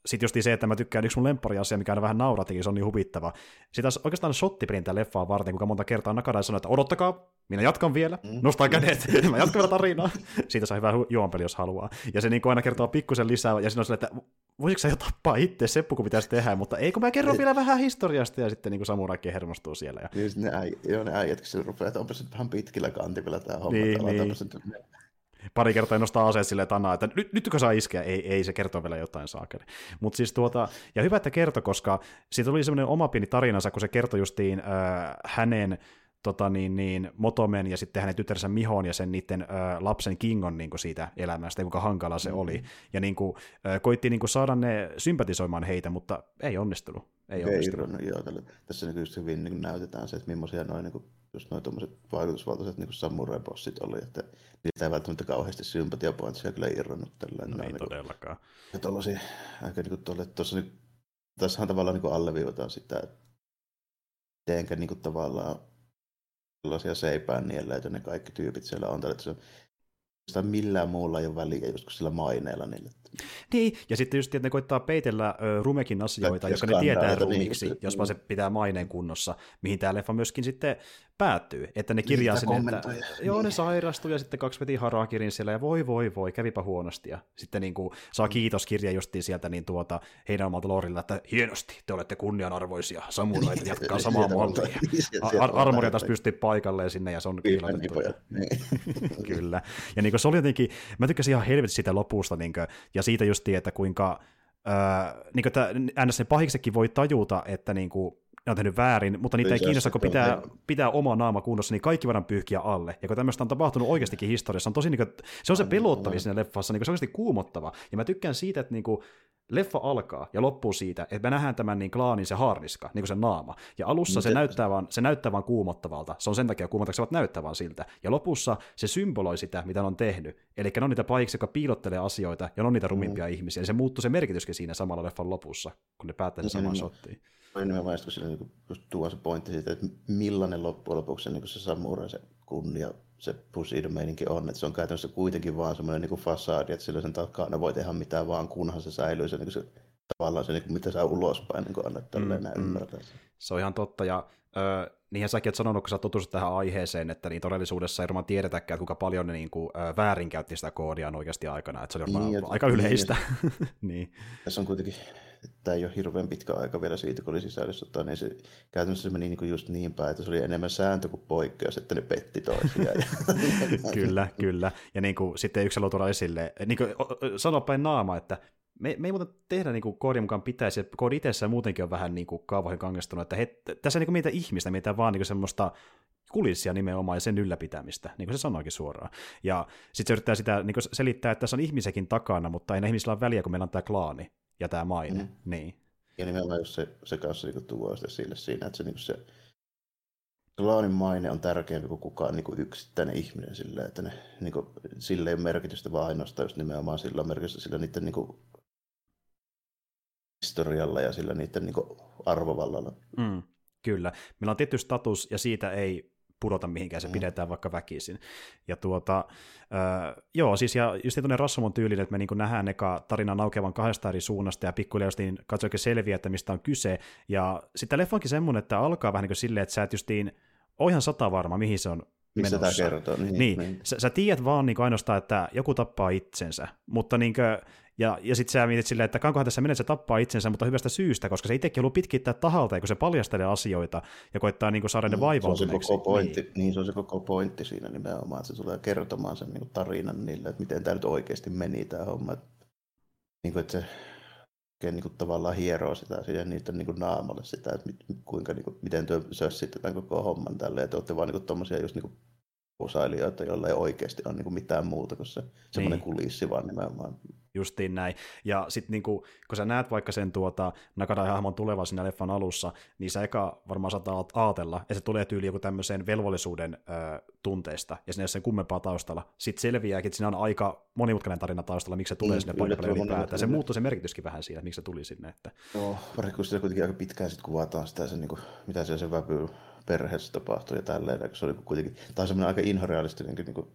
sitten just se, että mä tykkään yksi mun lemppariasia, mikä aina vähän nauratikin, se on niin huvittava. Sitä oikeastaan shottiprintä leffaa varten, kuinka monta kertaa Nakada sanoo, että odottakaa, minä jatkan vielä, mm. nostaa kädet, mä jatkan vielä tarinaa. Siitä saa hyvää juonpeli, jos haluaa. Ja se niin aina kertoo pikkusen lisää, ja siinä on sille, että voisiko sä jo tappaa itse, Seppu, kun pitäisi tehdä, mutta ei, kun mä kerron vielä vähän historiasta, ja sitten niin samuraikki hermostuu siellä. Ja... Niin, ne, äi, joo, ne äijät, kun rupeaa, että onpa se vähän pitkillä kantivilla tämä homma. Niin, niin pari kertaa nostaa aseet silleen tanaa, että nyt, nytkö saa iskeä? Ei, ei, se kertoo vielä jotain saakeli. Mutta siis tuota, ja hyvä, että kertoi, koska siitä tuli semmoinen oma pieni tarinansa, kun se kertoi justiin äh, hänen tota niin, niin, Motomen ja sitten hänen tyttärsä Mihon ja sen niiden ö, lapsen Kingon niin kuin siitä elämästä, kuinka hankala se mm-hmm. oli. Ja niin kuin, ö, koitti niin kuin, saada ne sympatisoimaan heitä, mutta ei onnistunut. Ei, ei onnistunut. Joo, tässä niin just hyvin niin näytetään se, että millaisia noin niin kuin, just noin vaikutusvaltaiset niin samurai-bossit oli, että niitä ei välttämättä kauheasti sympatiapointsia kyllä irronnut tällä. No ei niin todellakaan. Ja tuollaisia, aika niin kuin tuolle, tuossa nyt, tässähän tavallaan niin alleviivataan sitä, että mitenkä niin kuin tavallaan sellaisia seipään nielleitä ne kaikki tyypit siellä on. Että se sitä millään muulla ei ole väliä just sillä maineella niille. Niin, ja sitten just, että ne koittaa peitellä ö, rumekin asioita, jotka ne tietää niin, rumiksi, niin, jos vaan se pitää maineen kunnossa, mihin tämä leffa myöskin sitten päättyy, että ne kirjaa sinne, että joo, ne sairastuu ja sitten kaksi veti harakirin siellä ja voi voi voi, kävipä huonosti ja sitten niin kuin, saa mm. kiitoskirja justiin sieltä niin tuota, heidän omalta lorilla, että hienosti, te olette kunnianarvoisia samuraita, jatkaa samaa mallia. Ar- armoria taas pystyy paikalleen sinne ja se on kyllä. kyllä. Ja niin kuin, se oli jotenkin, mä tykkäsin ihan helvetti siitä lopusta niin kuin, ja siitä justiin, että kuinka Öö, niin kuin, NS pahiksekin voi tajuta, että niin kuin, ne on tehnyt väärin, mutta niitä ei kiinnosta, kun pitää, pitää oma naama kunnossa, niin kaikki voidaan pyyhkiä alle. Ja kun tämmöistä on tapahtunut oikeastikin historiassa, on tosi, niin kuin, se on se pelottavin siinä leffassa, niin kuin, se on oikeasti kuumottava. Ja mä tykkään siitä, että niin kuin, leffa alkaa ja loppuu siitä, että me nähdään tämän niin klaanin se haarniska, niin kuin se naama. Ja alussa se, se näyttää, vaan, se näyttää vaan kuumottavalta. Se on sen takia kuumottavalta, että näyttää vaan siltä. Ja lopussa se symboloi sitä, mitä ne on tehnyt. Eli ne on niitä paiksia, jotka piilottelee asioita, ja ne on niitä rumimpia mm. ihmisiä. Eli se muuttuu se merkityskin siinä samalla leffan lopussa, kun ne päättää sen saman shottiin. Oli nimenomaan kun sillä niin just tuo se pointti siitä, että millainen loppujen lopuksi niin se samurai, se kunnia, se Bushido-meininki on, että se on käytännössä kuitenkin vaan semmoinen niin fasadi, että sillä sen takana voi tehdä mitään vaan, kunhan se säilyy se, niin se tavallaan se, niin kuin, mitä sä ulospäin niin annat tälleen mm, mm. ymmärtää. Se on ihan totta, ja ö, niinhän säkin oot sanonut, kun sä tutustut tähän aiheeseen, että niin todellisuudessa ei varmaan tiedetäkään, kuinka paljon ne niin kuin, väärinkäytti sitä koodia oikeasti aikana, että se oli niin, aika yleistä. Niin, niin. Tässä on kuitenkin tämä ei ole hirveän pitkä aika vielä siitä, kun oli sisällissota, niin se käytännössä se meni niin kuin just niin päin, että se oli enemmän sääntö kuin poikkeus, että ne petti toisiaan. kyllä, kyllä. Ja niin kuin, sitten yksi haluaa tuoda esille, niin kuin, sanoa päin naama, että me, me ei muuten tehdä niin kuin koodin mukaan pitäisi, että koodi itsessään muutenkin on vähän niin kuin kaavoihin kangestunut, että he, tässä ei niin mitä ihmistä, mitä vaan niin kuin semmoista kulissia nimenomaan ja sen ylläpitämistä, niin kuin se sanoikin suoraan. Ja sitten se yrittää sitä niin kuin selittää, että tässä on ihmisekin takana, mutta ei ne ihmisillä ole väliä, kun meillä on tämä klaani ja tämä maine. Mm. Niin. Ja nimenomaan just se, se kanssa niin tuo sille siinä, että se, niin se klaanin maine on tärkeämpi kuin kukaan niin kuin yksittäinen ihminen sillä, että ne, niin kuin, sillä ei ole merkitystä, vaan ainoastaan just nimenomaan sillä on merkitystä sillä niiden niin kuin, historialla ja sillä niiden niin arvovallalla. Mm, kyllä. Meillä on tietty status ja siitä ei pudota mihinkään, se mm. pidetään vaikka väkisin. Ja tuota, äh, joo, siis ja just tuonne Rassomon tyylin, että me niin nähdään eka tarinan aukeavan kahdesta eri suunnasta ja pikkuhiljaa niin katsoikin selviä, että mistä on kyse. Ja sitten leffa onkin semmoinen, että alkaa vähän niin kuin silleen, että sä et justiin ole ihan sata varma, mihin se on Mistä tämä kertoo. Niin, niin. niin. Sä, sä tiedät vaan niin ainoastaan, että joku tappaa itsensä, mutta niin kuin, ja, ja sitten sä mietit silleen, että kankohan tässä menee, että se tappaa itsensä, mutta hyvästä syystä, koska se itsekin haluaa pitkittää tahalta, kun se paljastelee asioita ja koittaa niin kuin, saada ne vaivautuneeksi. Se on se koko pointti, niin. niin. se on se koko pointti siinä nimenomaan, että se tulee kertomaan sen niin tarinan niille, että miten tämä nyt oikeasti meni tämä homma. Että, niin kuin, että se niin kuin, tavallaan hieroo sitä siihen niiden niin kuin, naamalle sitä, että mit, kuinka, niin kuin, miten työ sössitte tämän koko homman tälle, ja te olette vaan niin tuommoisia just niin kuin, osailijoita, joilla ei oikeasti ole niin kuin, mitään muuta kuin se niin. semmoinen kulissi vaan nimenomaan justiin näin. Ja sitten niinku, kun sä näet vaikka sen tuota, Nakada-hahmon tulevan siinä leffan alussa, niin sä eka varmaan saattaa ajatella, että se tulee tyyli joku tämmöisen velvollisuuden ö, tunteesta, ja sinne sen kummempaa taustalla. Sitten selviääkin, että siinä on aika monimutkainen tarina taustalla, miksi se tulee mm, sinne paikalle ylipäätään. Se muuttuu se merkityskin vähän siinä, miksi se tuli sinne. Että... Joo, varsinkin kun kuitenkin aika pitkään sitten kuvataan sitä, se, niin kuin, mitä siellä se väpyy perheessä tapahtuu ja tälleen, se oli kuitenkin, tämä on semmoinen aika inhorealistinen niin kuin,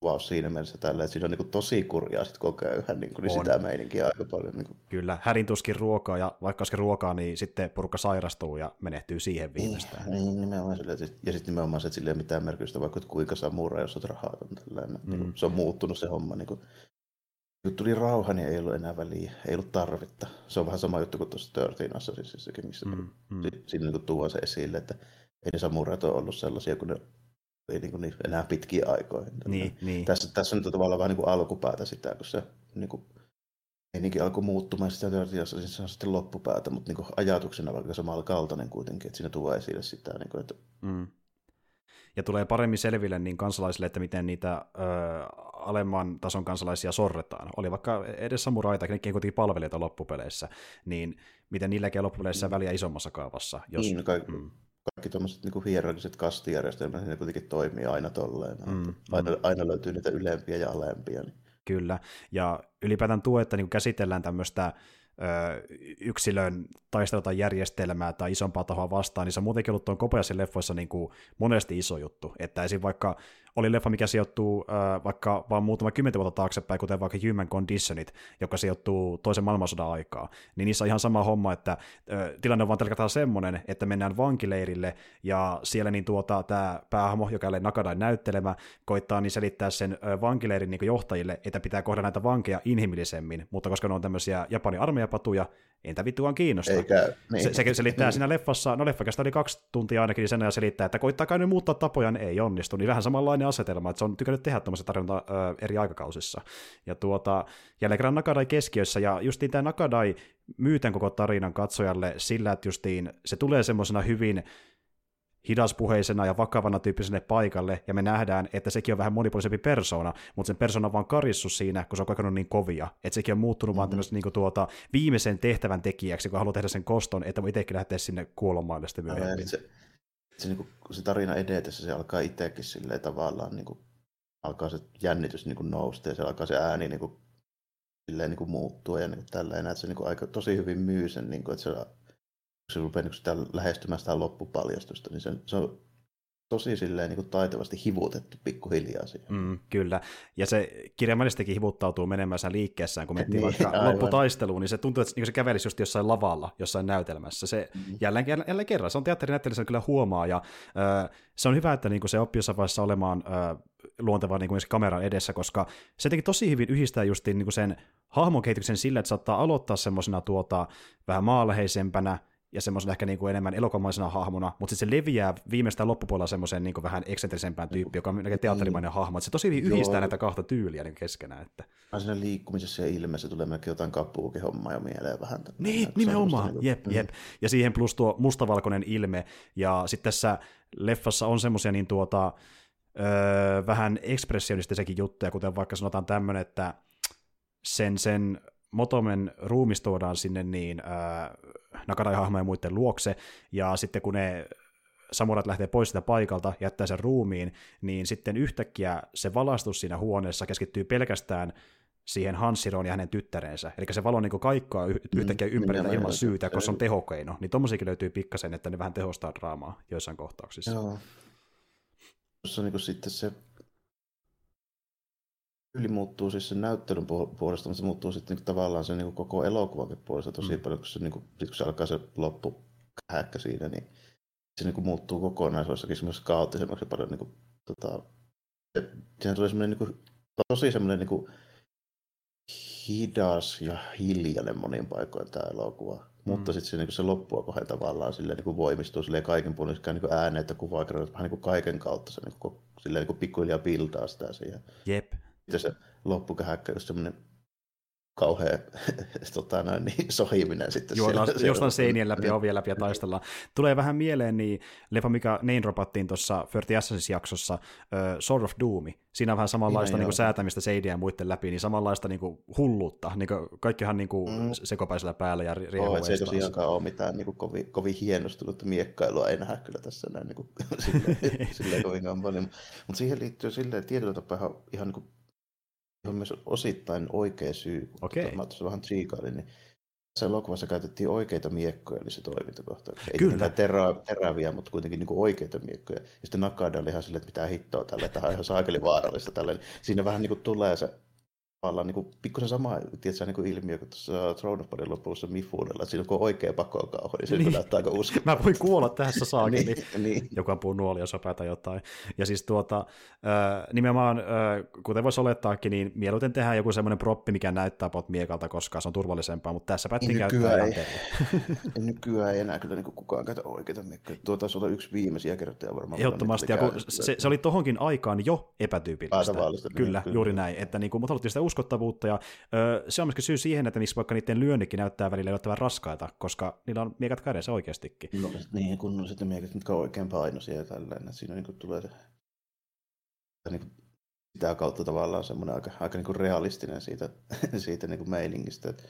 kuvaus siinä mielessä tällä, että siinä on niin tosi kurjaa sitten kokea yhä niin, kuin, niin sitä meininkiä aika paljon. Niin kuin. Kyllä, härintuskin ruokaa, ja vaikka olisikin ruokaa, niin sitten porukka sairastuu ja menehtyy siihen viimeistään. Niin, niin nimenomaan sille, ja sitten nimenomaan se, että sillä ei ole mitään merkitystä, vaikka että kuinka saa muura, jos olet rahaton. Tällainen. Mm. Niin se on muuttunut se homma. Niin kuin, kun tuli rauha, niin ei ollut enää väliä, ei ollut tarvetta. Se on vähän sama juttu kuin tuossa Thirteen Assassinsissakin, missä mm, mm. siinä niin tuo se esille, että ei samurat ole ollut sellaisia, kun ne ei niin, niin enää pitkiä aikoja. Niin, niin. Tässä, tässä on tavallaan vähän niin kuin alkupäätä sitä, kun se niin kuin, meininki alkoi muuttumaan sitä teoriassa, niin se on sitten loppupäätä, mutta niin kuin ajatuksena vaikka samalla kaltainen kuitenkin, että siinä tuo esille sitä, niin kuin, että mm ja tulee paremmin selville niin kansalaisille, että miten niitä ö, alemman tason kansalaisia sorretaan. Oli vaikka edes samuraita, nekin kuitenkin palvelijoita loppupeleissä, niin miten niilläkin on loppupeleissä mm. väliä isommassa kaavassa. Jos, niin, no kaikki, mm. Kaikki tuommoiset niin hierarkiset kastijärjestelmät, ne kuitenkin toimii aina tolleen. Mm, aina, mm. aina löytyy niitä ylempiä ja alempia. Niin. Kyllä, ja ylipäätään tuo, että niin käsitellään tämmöistä yksilön taistelu tai järjestelmää tai isompaa tahoa vastaan, niin se on muutenkin ollut tuon Kobayasin leffoissa niin kuin monesti iso juttu. Että esim. vaikka oli leffa, mikä sijoittuu äh, vaikka vain muutama kymmentä vuotta taaksepäin, kuten vaikka Human Conditionit, joka sijoittuu toisen maailmansodan aikaa, niin niissä on ihan sama homma, että äh, tilanne on vaan tällä semmoinen, että mennään vankileirille, ja siellä niin tuota, tämä päähahmo, joka oli Nakadai näyttelemä, koittaa niin selittää sen äh, vankileirin niin johtajille, että pitää kohdata näitä vankeja inhimillisemmin, mutta koska ne on tämmöisiä Japanin armeijapatuja, entä vittuaan kiinnosta. Eikä, niin. se, se selittää siinä leffassa, no leffakasta oli kaksi tuntia ainakin, niin sen ja selittää, että koittakaa nyt muuttaa tapoja, niin ei onnistu, niin vähän samanlainen asetelma, että se on tykännyt tehdä tämmöistä tarjontaa ö, eri aikakausissa. Ja tuota, jälleen kerran Nakadai keskiössä, ja justiin tämä Nakadai myy koko tarinan katsojalle sillä, että justiin se tulee semmoisena hyvin hidaspuheisena ja vakavana tyyppisenä paikalle, ja me nähdään, että sekin on vähän monipuolisempi persona, mutta sen persona on vaan karissu siinä, kun se on kokenut niin kovia, että sekin on muuttunut mm-hmm. vaan tämmöistä niin tuota, viimeisen tehtävän tekijäksi, kun haluaa tehdä sen koston, että voi itsekin lähteä sinne kuolomaille sitten myöhemmin. Se, se, niin kuin, se tarina edetessä, se alkaa itsekin silleen tavallaan, niin kuin, alkaa se jännitys niin kuin nousta, ja se alkaa se ääni niin kuin, silleen, niin kuin muuttua, ja niin kuin, tällä enää, että se niin kuin, aika tosi hyvin myy sen, niin kuin, että se se rupeaa niin sitä lähestymään sitä loppupaljastusta, niin se, se on tosi silleen niin kuin taitavasti hivutettu pikkuhiljaa siihen. Mm, kyllä, ja se kirjaimellisestikin hivuttautuu menemään liikkeessään, kun mentiin niin, vaikka lopputaisteluun, niin se tuntuu, että se kävelisi just jossain lavalla, jossain näytelmässä. Se mm. jälleen, jälleen, kerran, se on teatterinäyttelijä, se kyllä huomaa, ja äh, se on hyvä, että niin kuin se oppii jossain vaiheessa olemaan äh, luontevaa niin kuin kameran edessä, koska se teki tosi hyvin yhdistää just niin kuin sen hahmon kehityksen sillä, että saattaa aloittaa semmoisena tuota, vähän maalaheisempänä, ja semmoisen ehkä niin kuin enemmän elokuvaisena hahmona, mutta sitten se leviää viimeistään loppupuolella semmoiseen niin vähän eksentrisempään tyyppiin, joka on teatterimainen mm. hahmo. Se tosi hyvin yhdistää Joo. näitä kahta tyyliä niin keskenään. Että... Siinä liikkumisessa ja ilmeessä tulee melkein jotain kapuukihommaa jo mieleen vähän. Niin, nimenomaan. Niin jep, mm. jep. Ja siihen plus tuo mustavalkoinen ilme. Ja sitten tässä leffassa on semmoisia niin tuota, öö, vähän ekspressionistisiakin juttuja, kuten vaikka sanotaan tämmöinen, että sen, sen Motomen ruumis tuodaan sinne niin äh, Nakadai-hahmojen muiden luokse, ja sitten kun ne samurat lähtee pois sitä paikalta, jättää sen ruumiin, niin sitten yhtäkkiä se valastus siinä huoneessa keskittyy pelkästään siihen Hansiroon ja hänen tyttärensä. Eli se valo niin kaikkoa mm, yhtäkkiä ympärillä ilman syytä, koska se on tehokeino. Niin tommosiakin löytyy pikkasen, että ne vähän tehostaa draamaa joissain kohtauksissa. Joo. Tuossa niin sitten se yli muuttuu siis sen näyttelyn puolesta, mutta se muuttuu sitten niin tavallaan sen niin koko elokuvankin puolesta tosi mm. paljon, kun se, niin kuin, sit kun se alkaa se loppu häkkä siinä, niin se niin kuin muuttuu kokonaisuudessakin semmoisessa kaoottisemmaksi paljon niin kuin, tota, se, siihen tulee semmoinen niin kuin, tosi semmoinen niin kuin, hidas ja hiljainen monin paikoin tämä elokuva. Mm. Mutta sitten se, niin se loppua kohden tavallaan silleen, niin kuin voimistuu silleen kaiken puolin niin ääne että kuva vähän niin kuin kaiken kautta se niin kuin, silleen, niin kuin pikkuhiljaa piltaa sitä siihen. Jep sitten se loppukähäkkä just semmoinen kauhea tota, noin, niin, sohiminen sitten. Siellä, jostain seinien läpi ja ovien läpi ja taistellaan. Tulee vähän mieleen niin leffa, mikä nein dropattiin tuossa 30 Assassins-jaksossa, uh, Sword of Doom. Siinä on vähän samanlaista niin kuin, säätämistä seinien ja muiden läpi, niin samanlaista niin kuin, hulluutta. Niin kuin, kaikkihan niin kuin, mm. sekopäisellä päällä ja riehuu oh, Se ei tosiaankaan ole mitään niin kuin, kovin, kovin hienostunutta miekkailua, ei nähdä kyllä tässä näin niin kuin, silleen, silleen kovinkaan paljon. Mutta siihen liittyy silleen tietyllä tapaa ihan niin kuin on myös osittain oikea syy, okay. tota, mä tuossa vähän tsiikailin, niin tässä elokuvassa käytettiin oikeita miekkoja niissä toimintakohtauksissa. Ei Kyllä. terä, teräviä, mutta kuitenkin niin kuin oikeita miekkoja. Ja sitten Nakada oli ihan silleen, että mitä hittoa tälle, tämä on ihan saakeli vaarallista tälle. Siinä vähän niin kuin tulee se tavallaan niin pikkusen sama tiedätkö, niin kuin ilmiö kuin tuossa Throne of Bodyn lopussa Mifuudella, että siinä on oikea pakokauho, niin se niin. näyttää aika uskottavaa. Mä voin kuolla tässä saakeli. niin, niin. Joku ampuu nuolia sopää tai jotain. Ja siis tuota, nimenomaan, kuten voisi olettaakin, niin mieluiten tehdään joku semmoinen proppi, mikä näyttää pot miekalta, koska se on turvallisempaa, mutta tässä päättiin käyttää ei, nykyään ei enää kyllä niin kukaan käytä oikeita miekkoja. Tuo taisi olla yksi viimeisiä kertoja varmaan. Ehdottomasti, ja kun se, se, oli tohonkin aikaan jo epätyypillistä. Kyllä, niin, juuri näin, että niin kuin, mutta haluttiin sitä uskottavuutta, ja ö, se on myöskin syy siihen, että miksi vaikka niiden lyönnikin näyttää välillä yllättävän raskaita, koska niillä on miekat kädessä oikeastikin. No niin, kunnolliset ne miekat, mitkä on oikein painoisia ja tällainen, siinä niin kuin tulee se niin kuin, sitä kautta tavallaan semmoinen aika, aika niin kuin realistinen siitä, siitä niin kuin meiningistä. Että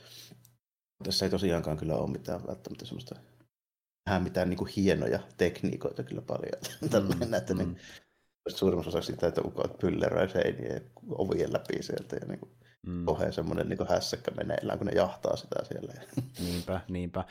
tässä ei tosiaankaan kyllä ole mitään välttämättä semmoista vähän mitään niin kuin hienoja tekniikoita kyllä paljon. Tällainen, että mm. niin, suurimmassa osassa sitä, että ukot pylleröi seiniä ja ovien läpi sieltä ja niin kuin, mm. koheen semmoinen niin hässäkkä meneillään, kun ne jahtaa sitä siellä. Niinpä, niinpä.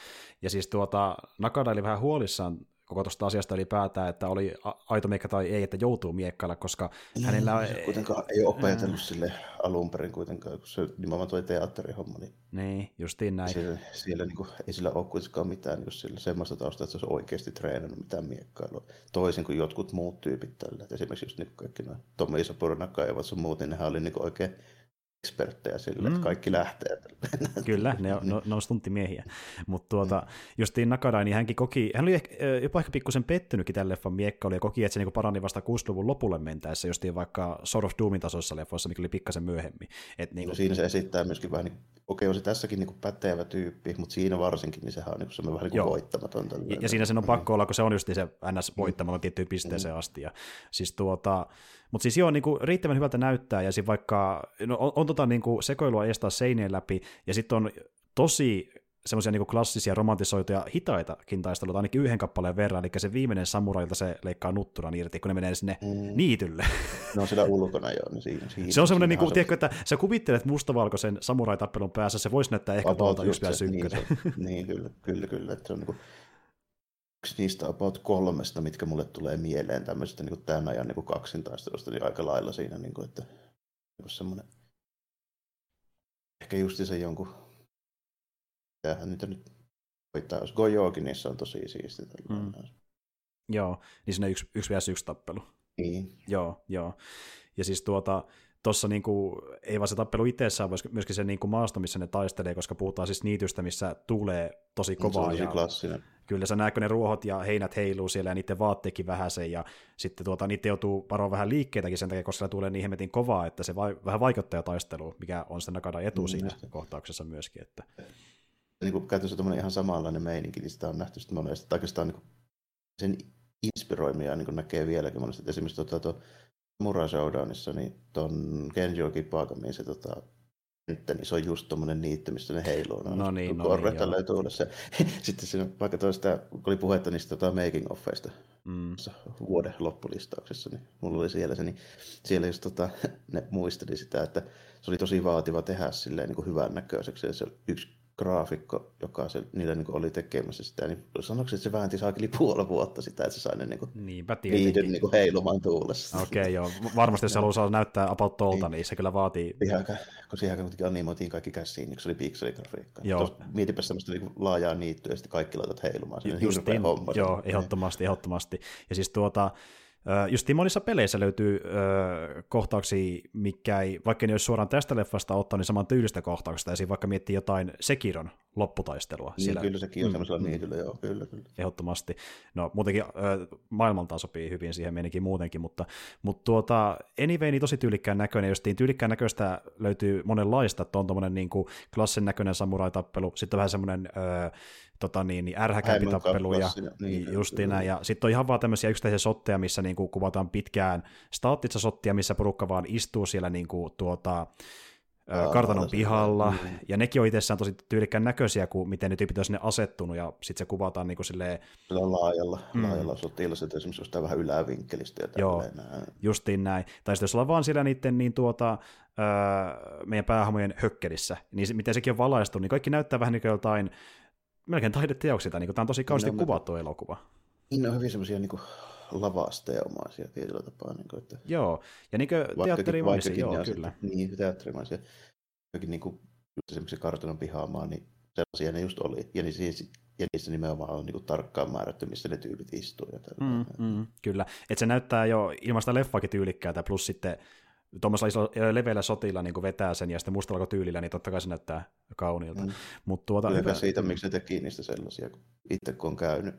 Ja siis tuota, Nakada oli vähän huolissaan koko tuosta asiasta ylipäätään, että oli aito miekka tai ei, että joutuu miekkailla, koska mm, hänellä... Se kuitenkaan ei ole opetellut sille alun perin kuitenkaan, kun se nimenomaan tuo teatterihomma. Niin, niin justiin näin. Siellä, siellä niin kuin, ei sillä ole kuitenkaan mitään niin sillä semmoista taustaa, että se olisi oikeasti treenannut mitään miekkailua. Toisin kuin jotkut muut tyypit tällä. Esimerkiksi just niin kaikki noin Tomi Isopurunakka ja sun muut, niin nehän oli niin oikein eksperttejä sille, mm. että kaikki lähtee. Kyllä, ne on, ne on stunttimiehiä. Mutta tuota, mm. justiin Nakadai, niin hänkin koki, hän oli ehkä, jopa ehkä pikkusen pettynytkin tämän leffan miekka, ja koki, että se niinku parani vasta 60-luvun lopulle mentäessä, justiin vaikka Sword of Doomin tasoissa leffoissa, mikä oli pikkasen myöhemmin. Et niinku... no, siinä se esittää myöskin vähän, niin, okei, on se tässäkin niinku pätevä tyyppi, mutta siinä varsinkin, niin sehän on niinku semmoinen vähän niin voittamaton. Ja, ja, siinä sen on pakko olla, kun se on just se NS voittamalla mm. tiettyyn pisteeseen mm. asti. Ja, siis tuota, mutta siis joo, niinku, riittävän hyvältä näyttää, ja sitten vaikka, no, on, on tota niinku, sekoilua estää seinien läpi, ja sitten on tosi semmoisia niin klassisia romantisoituja hitaitakin taisteluita ainakin yhden kappaleen verran, eli se viimeinen samurailta se leikkaa nutturan irti, kun ne menee sinne mm. niitylle. No sillä ulkona jo, niin siinä, siinä Se on semmoinen, niin kuin, tiedätkö, että sä kuvittelet mustavalkoisen samuraitappelun päässä, se voisi näyttää ehkä tuolta just vielä synkkönen. Niin, niin, kyllä, kyllä, kyllä, että se on niin kuin, yksi niistä about kolmesta, mitkä mulle tulee mieleen tämmöisestä niin tämän ajan niin kaksintaistelusta, niin aika lailla siinä, niin kuin, että niin semmoinen, ehkä justi se jonkun, tämähän nyt nyt voittaa, jos Gojokin niissä on tosi siisti. Mm. Joo, niin siinä yksi, yksi vs yksi tappelu. Niin. Joo, joo. Ja siis tuota, tuossa niinku, ei vaan se tappelu itsessään, vaan myöskin se niinku maasto, missä ne taistelee, koska puhutaan siis niitystä, missä tuulee tosi kovaa. Se on tosi ja, klassinen. Kyllä, sä näetkö ne ruohot ja heinät heiluu siellä ja niiden vaatteekin vähäsen ja sitten tuota, niitä joutuu varoa vähän liikkeitäkin sen takia, koska siellä tulee niin hemmetin kovaa, että se vai, vähän vaikuttaa taistelu, mikä on sitten Nakada etu mm, siinä näistä. kohtauksessa myöskin. Että... Niin kuin käytössä ihan samanlainen meininki, niin sitä on nähty sitten monesti, että oikeastaan niin sen inspiroimia niin näkee vieläkin monesti. Esimerkiksi tuota, tuo Mura Showdownissa, niin tuon Genjo Kipagamin se tota, nyt, niin se on just tuommoinen niitty, missä ne heiluu. No, no niin, no niin, joo. tuulessa. Sitten siinä, vaikka toista, kun oli puhetta niistä tota making offeista mm. vuoden loppulistauksessa, niin mulla oli siellä se, niin siellä just tota, ne muisteli sitä, että se oli tosi vaativa tehdä silleen niin kuin hyvän näköiseksi. Ja se yksi graafikko, joka se, niillä niin oli tekemässä sitä, niin sanoiko että se väänti saakeli puoli vuotta sitä, että se sai ne niin kuin, Niinpä niiden niin kuin heilumaan tuulessa. Okei, okay, joo. Varmasti jos haluaa näyttää about tolta, niin. niin se kyllä vaatii... Ihan, kun siihen aikaan kuitenkin animoitiin kaikki käsiin, niin se oli pikseligrafiikka. Joo. mietipä semmoista niin laajaa niittyä ja sitten kaikki laitat heilumaan. Se Justiin, homma, joo, ehdottomasti, ehdottomasti. Ja siis tuota, Just monissa peleissä löytyy ö, kohtauksia, mikä ei, vaikka ne olisi suoraan tästä leffasta ottaa, niin saman tyylistä kohtauksesta, ja vaikka miettii jotain Sekiron lopputaistelua. Niin, siellä. kyllä sekin on mm, semmoisella mm. niityllä, joo, kyllä, kyllä. Ehdottomasti. No muutenkin ö, maailmaltaan sopii hyvin siihen menikin muutenkin, mutta, mutta tuota, anyway, niin tosi tyylikkään näköinen, jos tyylikkään näköistä löytyy monenlaista, että on tuommoinen niin klassin näköinen samurai-tappelu, sitten vähän semmoinen ö, tota niin, niin ärhäkämpi tappelu ja niin, justiin näin. Ja sitten on ihan vaan tämmöisiä yksittäisiä sotteja, missä niin kuin kuvataan pitkään staattista sottia, missä porukka vaan istuu siellä niin kuin, tuota, Aa, kartanon pihalla, mm. ja nekin on itsessään tosi tyylikkään näköisiä, kuin miten ne tyypit on sinne asettunut, ja sitten se kuvataan niin kuin silleen... laajalla, mm. laajalla sotilaset, esimerkiksi jostain vähän ylävinkkelistä ja Joo, näin. justiin näin. Tai sitten jos ollaan vaan siellä niiden niin tuota, öö, meidän päähamojen hökkelissä, niin miten sekin on valaistu, niin kaikki näyttää vähän niin kuin jotain melkein taideteoksilta, niin tämä on tosi kausti no, kuvattu no, elokuva. Ne on hyvin semmoisia niin lavasteomaisia tietyllä tapaa. Niin kuin, että joo, ja niin kuin teatterimaisia, joo, kyllä. Niin, teatterimaisia. Jokin niin kuin, esimerkiksi kartanon pihaamaa, niin sellaisia ne just oli. Ja, niin siis, ja niissä nimenomaan on niin kuin, tarkkaan määrätty, missä ne tyypit istuu. Ja mm, mm, kyllä, että se näyttää jo ilmasta leffakin tyylikkäältä, plus sitten tuommoisella iso, leveällä sotilla niin vetää sen ja sitten mustalla tyylillä, niin totta kai se näyttää kauniilta. Mm. Mut tuota, hyvä. siitä, miksi ne teki niistä sellaisia, itse kun on käynyt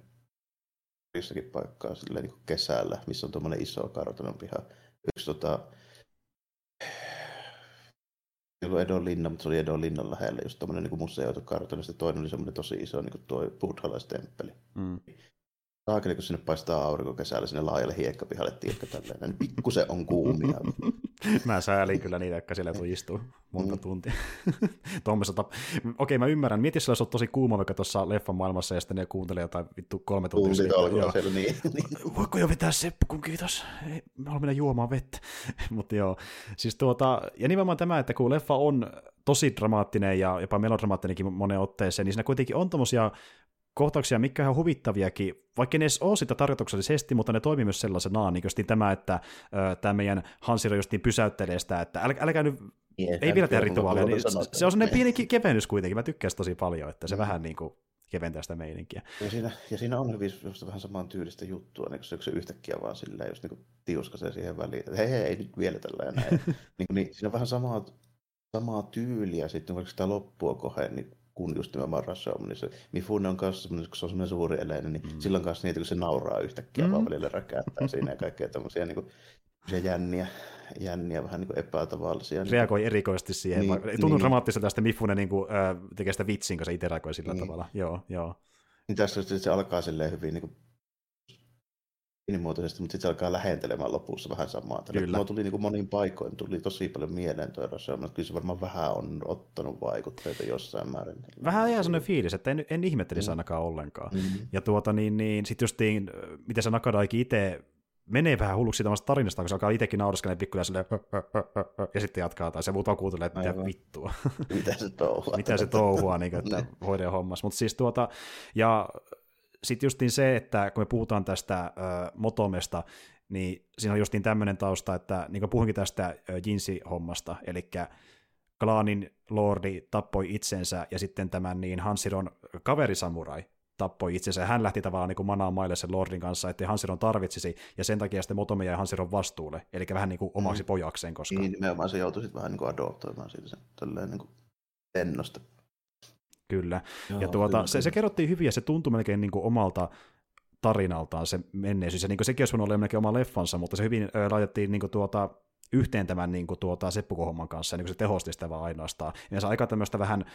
jossakin paikkaa silleen, niin kesällä, missä on tuommoinen iso kartanon piha. Yksi tota, ei ollut Edon linna, mutta se oli Edon linnan lähellä, just tämmöinen niin museoitu kartano, ja toinen oli semmoinen tosi iso niin kuin tuo buddhalaistemppeli. Mm saakeli, kun sinne paistaa aurinko kesällä sinne laajalle hiekkapihalle, tiedätkö tälleen, niin pikkusen on kuumia. mä säälin kyllä niitä, jotka siellä istuu monta mm. tuntia. Tuommoista tap- Okei, mä ymmärrän. Mieti, jos olisi tosi kuuma vaikka tuossa leffan maailmassa ja sitten ne kuuntelee jotain vittu kolme tuntia. Kuuntelee siellä, niin, niin. Voiko jo vetää Seppu, kun kiitos. Ei, mä haluan mennä juomaan vettä. Mutta joo, siis tuota, ja nimenomaan tämä, että kun leffa on tosi dramaattinen ja jopa melodramaattinenkin moneen otteeseen, niin siinä kuitenkin on tommosia kohtauksia, mikä on huvittaviakin, vaikka ne edes ole sitä tarkoituksellisesti, mutta ne toimii myös sellaisenaan, niin kuin tämä, että tämä meidän Hansiro justiin pysäyttelee sitä, että äl, älkää nyt, yeah, ei vielä tehdä rituaalia, niin se on sellainen pieni kevennys kuitenkin, mä tykkään tosi paljon, että se mm. vähän niin kuin keventää sitä meininkiä. Ja siinä, ja siinä on hyvin just vähän saman tyylistä juttua, niin kun se yhtäkkiä vaan silleen just niin tiuskasee siihen väliin, että hei, hei, ei nyt vielä tällä ja näin. niin, niin, siinä on vähän samaa, samaa tyyliä sitten, vaikka sitä loppua kohden, niin kun just Russell, niin se Mifune on kanssa kun se on semmoinen suuri eleinen, niin mm. silloin kanssa niitä, kun se nauraa yhtäkkiä mm. vaan välillä räkäättää siinä ja kaikkea tämmöisiä niin kuin, jänniä, jänniä, vähän niin kuin epätavallisia. Niin Reagoi niin erikoisesti siihen. Niin, Tuntuu niin. dramaattiselta tästä Mifune niin kuin, äh, tekee sitä vitsin, kun se itse reagoi sillä niin. tavalla. Joo, joo. Niin tässä se alkaa silleen hyvin niin kuin pienimuotoisesti, mutta sitten se alkaa lähentelemään lopussa vähän samaa. Kyllä. tuli niin kuin monin paikoin, tuli tosi paljon mieleen tuo mutta kyllä se varmaan vähän on ottanut vaikutteita jossain määrin. Vähän ihan sellainen fiilis, että en, en ihmettelisi mm. ainakaan ollenkaan. Mm-hmm. Ja tuota niin, niin sitten justiin, miten se Nakadaiki itse menee vähän hulluksi siitä tarinasta, kun se alkaa itsekin nauraskella pikkuja silleen, ja sitten jatkaa, tai se muuta kuuntelee, että mitä vittua. mitä se touhua. mitä se touhua, niin kuin, että hoidee hommassa. Mutta siis tuota, ja sitten justiin se, että kun me puhutaan tästä ö, Motomesta, niin siinä on justiin tämmöinen tausta, että niin kuin puhuinkin tästä Jinsi-hommasta, eli klaanin lordi tappoi itsensä, ja sitten tämän niin Hansiron kaverisamurai tappoi itsensä, ja hän lähti tavallaan niin manaa maille sen lordin kanssa, että Hansiron tarvitsisi, ja sen takia sitten Motome jäi Hansiron vastuulle, eli vähän niin kuin omaksi mm. pojakseen. Koska... Niin, nimenomaan se joutui sitten vähän niin kuin adoptoimaan siitä sen, tälleen niin kuin ennosta Kyllä. Joo, ja tuota, kyllä, se, kyllä. se kerrottiin hyvin ja se tuntui melkein niin kuin omalta tarinaltaan se menneisyys. Ja niin kuin sekin olisi voinut olla melkein oma leffansa, mutta se hyvin ö, laitettiin niin kuin tuota, yhteen tämän niin kuin tuota, Seppukohomman kanssa, ja niin kuin se tehosti sitä vaan ainoastaan. Ja se aika tämmöistä vähän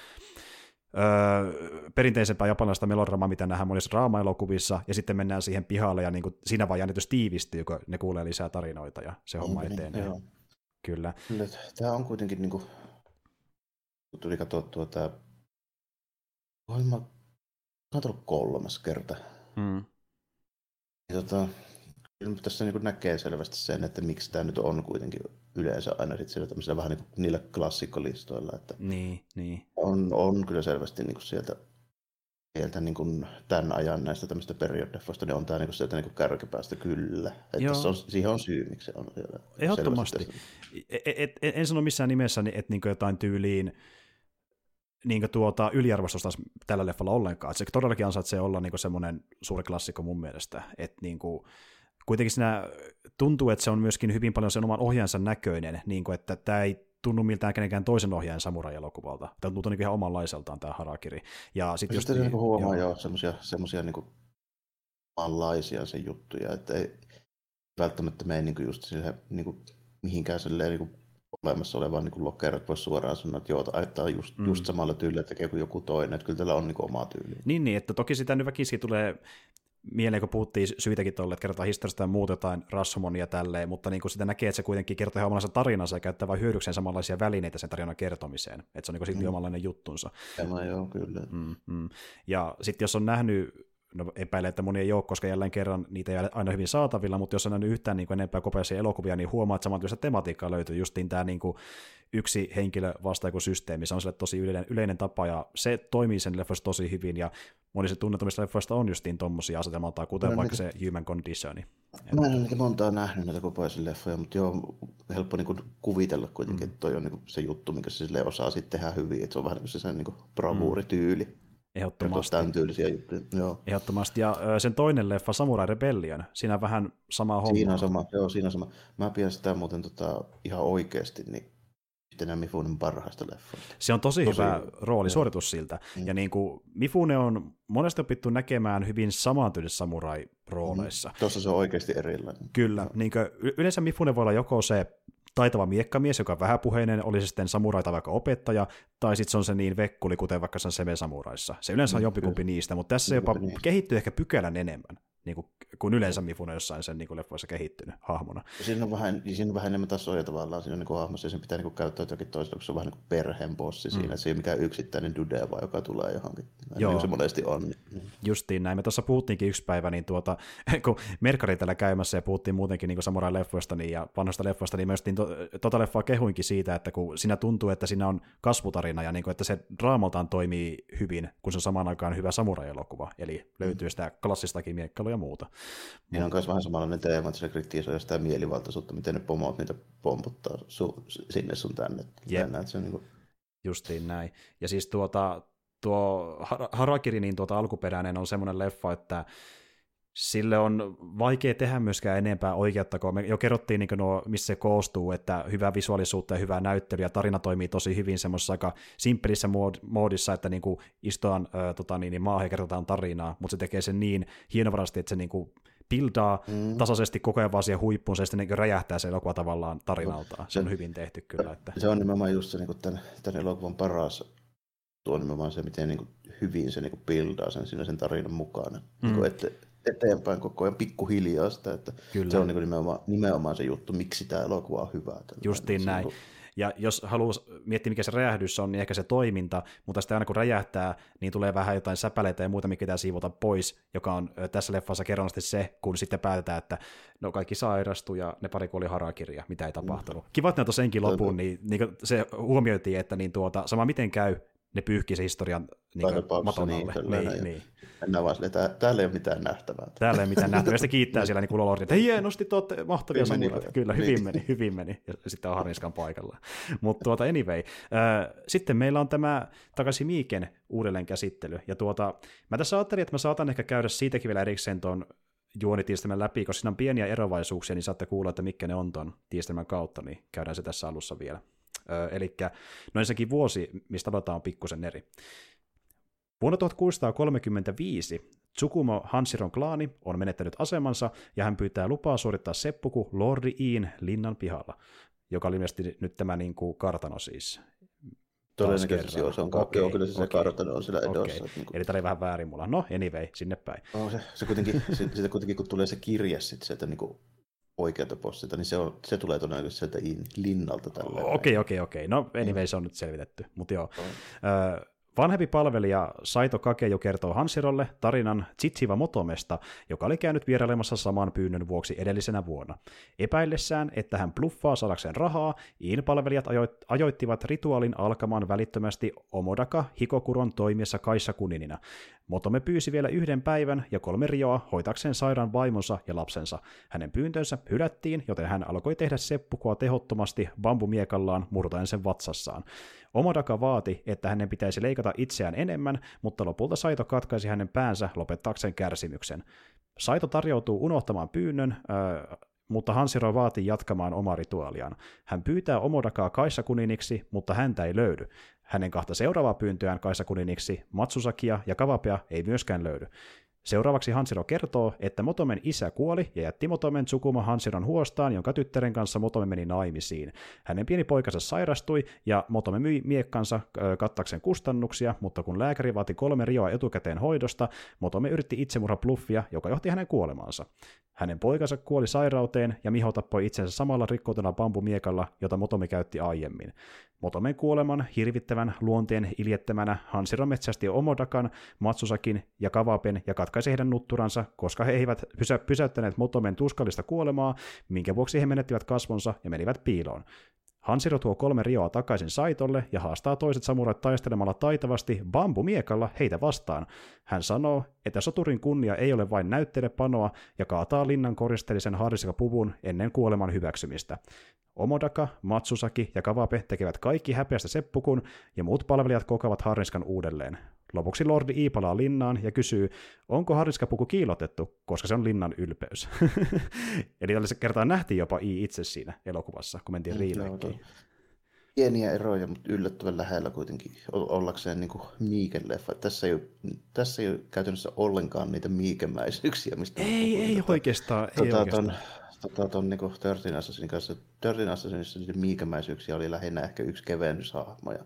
öö, perinteisempää japanilaista melodramaa, mitä nähdään monissa draama-elokuvissa, ja sitten mennään siihen pihalle, ja niin kuin siinä vaan jännitys tiivistyy, kun ne kuulee lisää tarinoita, ja se homma mm, etenee. Joo. Kyllä. Kyllä. Tämä on kuitenkin, niin kuin, kun tuli katsottua tämä Olen mä katsonut kolmas kerta. Mm. Ja tota, kyllä tässä niin näkee selvästi sen, että miksi tämä nyt on kuitenkin yleensä aina sit siellä vähän niin niillä klassikkolistoilla. Että niin, niin. On, on kyllä selvästi niin kuin sieltä, sieltä niin kuin tämän ajan näistä tämmöistä periodeffoista, niin on tämä niin kuin sieltä niin kuin kärkipäästä kyllä. Että on, siihen on syy, miksi se on. Ehdottomasti. Et, et, et, en sano missään nimessä, että niin jotain tyyliin niin tuota, yliarvostusta tällä leffalla ollenkaan. Se todellakin ansaitsee olla niin semmoinen suuri klassikko mun mielestä. Että niin kuin, kuitenkin siinä tuntuu, että se on myöskin hyvin paljon sen oman ohjaansa näköinen, niin kuin, että tämä ei tunnu miltään kenenkään toisen ohjaajan samurai-elokuvalta. Tämä tuntuu niin ihan omanlaiseltaan tämä Harakiri. Ja sitten just, niin, huomaa jo semmoisia, semmoisia niin omanlaisia se juttuja, että ei välttämättä mene niin just sille, niin kuin, mihinkään silleen, niin kuin olemassa olevaa niin lokerot voisi suoraan sanoa, että joo, tämä on just, mm. just samalla tyylillä tekee kuin joku toinen, että kyllä tällä on niin kuin oma tyyli. Niin, niin, että toki sitä nyt väkisin tulee mieleen, kun puhuttiin syytäkin tuolle, että kerrotaan historiasta ja muutetaan Rashomonia tälleen, mutta niin kuin sitä näkee, että se kuitenkin kertoo ihan omanlaisen tarinansa ja käyttää vain hyödykseen samanlaisia välineitä sen tarinan kertomiseen. Että se on niin silti mm. omanlainen juttunsa. Tämä joo, kyllä. Mm, mm. Ja sitten jos on nähnyt no epäilen, että moni ei ole, koska jälleen kerran niitä ei ole aina hyvin saatavilla, mutta jos on nähnyt yhtään niin kuin enempää kopeisia elokuvia, niin huomaa, että samantyyppistä tematiikkaa löytyy, justiin tämä niin kuin yksi henkilö vastaa joku systeemi, se on sille tosi yleinen, yleinen tapa, ja se toimii sen leffoista tosi hyvin, ja moni se tunnetumista leffoista on justiin tommosia asetelmalta, kuten no, vaikka niitä... se Human Condition. Mä en ole montaa nähnyt näitä kopeisia leffoja, mutta joo, helppo niin kuin kuvitella kuitenkin, mm. että toi on niin se juttu, minkä se sille osaa sitten tehdä hyvin, että se on vähän niin kuin se sen niin bravuurityyli. Mm. Ehdottomasti. Tämän tyylisiä juttuja, joo. Ehdottomasti, ja sen toinen leffa, Samurai Rebellion, siinä vähän sama homma. Siinä on sama, joo, siinä on sama. Mä pidän sitä muuten tota, ihan oikeasti, niin yhtenä Mifunen parhaista leffoista. Se on tosi, tosi hyvä roolisuoritus siltä. Mm. Ja niin kuin Mifune on monesti opittu näkemään hyvin samantyylisissä samurai-rooleissa. Mm. Tuossa se on oikeasti erilainen. Kyllä. Niin kuin, yleensä Mifune voi olla joko se taitava miekkamies, joka on vähäpuheinen, oli se sitten samuraita vaikka opettaja, tai sitten se on se niin vekkuli, kuten vaikka se on Seme Samuraissa. Se yleensä on mm, jompikumpi niistä, mutta tässä se jopa kehittyy ehkä pykälän enemmän niin kuin, kuin yleensä Mifune jossain sen niin kuin leffoissa kehittynyt hahmona. Siinä on vähän, siinä on vähän enemmän tasoja tavallaan siinä niin kuin hahmossa, ja sen pitää niin kuin käyttää jotakin toista, koska se on vähän niin kuin perheen bossi mm. siinä, se ei ole mikään yksittäinen dude, vaan joka tulee johonkin. Joo. Niin se monesti on. Niin. Justiin näin. Me tuossa puhuttiinkin yksi päivä, niin tuota, kun Merkari täällä käymässä ja puhuttiin muutenkin niin samurai-leffoista niin, ja vanhoista leffoista, niin myös to, tota leffaa kehuinkin siitä, että kun siinä tuntuu, että siinä on kasvutarina ja niin kuin, että se draamaltaan toimii hyvin, kun se on samaan aikaan hyvä samurai-elokuva, eli löytyy mm. sitä klassistakin miekkailua ja muuta. Niin on myös vähän samanlainen teema, että se kritisoi sitä mielivaltaisuutta, miten ne pomot niitä pomputtaa su- sinne sun tänne. Yep. Näin, se on niin kuin... Justiin näin. Ja siis tuota, tuo Harakiri, niin tuota alkuperäinen on semmoinen leffa, että sille on vaikea tehdä myöskään enempää oikeutta, kun me jo kerrottiin, niin nuo, missä se koostuu, että hyvä visuaalisuutta ja hyvää näyttelyä, tarina toimii tosi hyvin semmoisessa aika simppelissä moodissa, että niin istutaan äh, tota, niin, niin maahan ja kerrotaan tarinaa, mutta se tekee sen niin hienovarasti, että se niin kuin, pildaa mm. tasaisesti koko ajan vaan siihen huippuun, se sitten niin räjähtää se elokuva tavallaan tarinaltaan. Se, se on hyvin tehty kyllä. Että... Se on nimenomaan just se niin tämän, tämän elokuvan paras tuo nimenomaan se, miten niin kuin hyvin se niin kuin pildaa sen siinä sen tarinan mukana. Mm. Niin kuin, että eteenpäin koko ajan pikkuhiljaa sitä, että Kyllä. se on niin nimenomaan, nimenomaan se juttu, miksi tämä elokuva on hyvä. Justiin näin. Niin ja jos haluaa miettiä, mikä se räjähdys on, niin ehkä se toiminta, mutta sitten aina kun räjähtää, niin tulee vähän jotain säpäleitä ja muuta, mikä pitää siivota pois, joka on tässä leffassa kerronnasti se, kun sitten päätetään, että no kaikki sairastui ja ne pari kuoli harakirja, mitä ei tapahtunut. Mm. Kiva, että ne senkin lopun, niin, niin se huomioitiin, että niin tuota, sama miten käy, ne pyyhki se historian niin maton niin, alle. Niin, niin, niin. Mennään vaan silleen, täällä ei ole mitään nähtävää. Täällä ei ole mitään nähtävää. Sitten kiittää siellä niin Lordi, että hienosti, te olette mahtavia samuraita. Kyllä, hyvin niin. meni, hyvin meni. Ja sitten on Harniskan paikalla. Mutta tuota, anyway. Äh, sitten meillä on tämä takaisin Miiken uudelleen käsittely. Ja tuota, mä tässä ajattelin, että mä saatan ehkä käydä siitäkin vielä erikseen tuon juonitiistelmän läpi, koska siinä on pieniä erovaisuuksia, niin saatte kuulla, että mitkä ne on tuon tiistelmän kautta, niin käydään se tässä alussa vielä. Eli no ensinnäkin vuosi, mistä aloitetaan, on pikkusen eri. Vuonna 1635 Tsukumo Hansiron klaani on menettänyt asemansa ja hän pyytää lupaa suorittaa seppuku Lordi Iin linnan pihalla, joka oli ilmeisesti nyt tämä niin kuin kartano siis. Todennäköisesti joo, se on okay, kyllä se, okay. se kartano on siellä edossa. Okay. Niin kuin... Eli tämä oli vähän väärin mulla. No, anyway, sinne päin. No, se, se kuitenkin, se, sitä kuitenkin, kun tulee se kirje sitten sieltä niin kuin oikealta postilta, niin se, on, se tulee todennäköisesti sieltä linnalta tällä. Okei, okei, okei. No anyway, se on nyt selvitetty. Mutta joo. Oh. Öö, Vanhempi palvelija Saito Kakejo kertoo Hansirolle tarinan Tsitsiva Motomesta, joka oli käynyt vierailemassa saman pyynnön vuoksi edellisenä vuonna. Epäillessään, että hän bluffaa saadakseen rahaa, Iin-palvelijat ajoittivat rituaalin alkamaan välittömästi Omodaka Hikokuron toimiessa Kaissa kuninina. Motome pyysi vielä yhden päivän ja kolme rioa hoitakseen sairaan vaimonsa ja lapsensa. Hänen pyyntönsä hylättiin, joten hän alkoi tehdä seppukoa tehottomasti bambumiekallaan murtaen sen vatsassaan. Omodaka vaati, että hänen pitäisi leikata itseään enemmän, mutta lopulta Saito katkaisi hänen päänsä lopettaakseen kärsimyksen. Saito tarjoutuu unohtamaan pyynnön, äh, mutta Hansiro vaatii jatkamaan omaa rituaaliaan. Hän pyytää Omodakaa Kaisa-kuniniksi, mutta häntä ei löydy. Hänen kahta seuraavaa pyyntöään Kaisa-kuniniksi, Matsusakia ja Kavapea ei myöskään löydy. Seuraavaksi Hansiro kertoo, että Motomen isä kuoli ja jätti Motomen sukuma Hansiron huostaan, jonka tyttären kanssa Motome meni naimisiin. Hänen pieni poikansa sairastui ja Motome myi miekkansa kattakseen kustannuksia, mutta kun lääkäri vaati kolme rioa etukäteen hoidosta, Motome yritti itsemurha bluffia, joka johti hänen kuolemaansa. Hänen poikansa kuoli sairauteen ja Miho tappoi itsensä samalla rikkoutuna bambumiekalla, jota Motomi käytti aiemmin. Motomen kuoleman hirvittävän luonteen iljettämänä Hansiro metsästi Omodakan, Matsusakin ja Kavapen ja katkaisi heidän nutturansa, koska he eivät pysä- pysäyttäneet Motomen tuskallista kuolemaa, minkä vuoksi he menettivät kasvonsa ja menivät piiloon. Hansiro tuo kolme rioa takaisin Saitolle ja haastaa toiset samurat taistelemalla taitavasti bambumiekalla heitä vastaan. Hän sanoo, että soturin kunnia ei ole vain näyttelepanoa ja kaataa linnan koristeellisen puvun ennen kuoleman hyväksymistä. Omodaka, Matsusaki ja Kavape tekevät kaikki häpeästä seppukun ja muut palvelijat kokevat Harniskan uudelleen. Lopuksi Lordi Iipalaa linnaan ja kysyy, onko Harniskapuku kiilotettu, koska se on linnan ylpeys. Eli tällä kertaa nähtiin jopa I itse siinä elokuvassa, kun mentiin riimeekkiin. Pieniä eroja, mutta yllättävän lähellä kuitenkin ollakseen niin Miiken leffa. Tässä ei, ole, tässä ei ole käytännössä ollenkaan niitä miikemäisyyksiä, mistä Ei, ei oikeastaan. Ei tota, oikeastaan. Ton, tota, ton niin Thirteen Assassinin kanssa. Thirteen Assassinissa niitä miikemäisyyksiä oli lähinnä ehkä yksi kevennyshahmo ja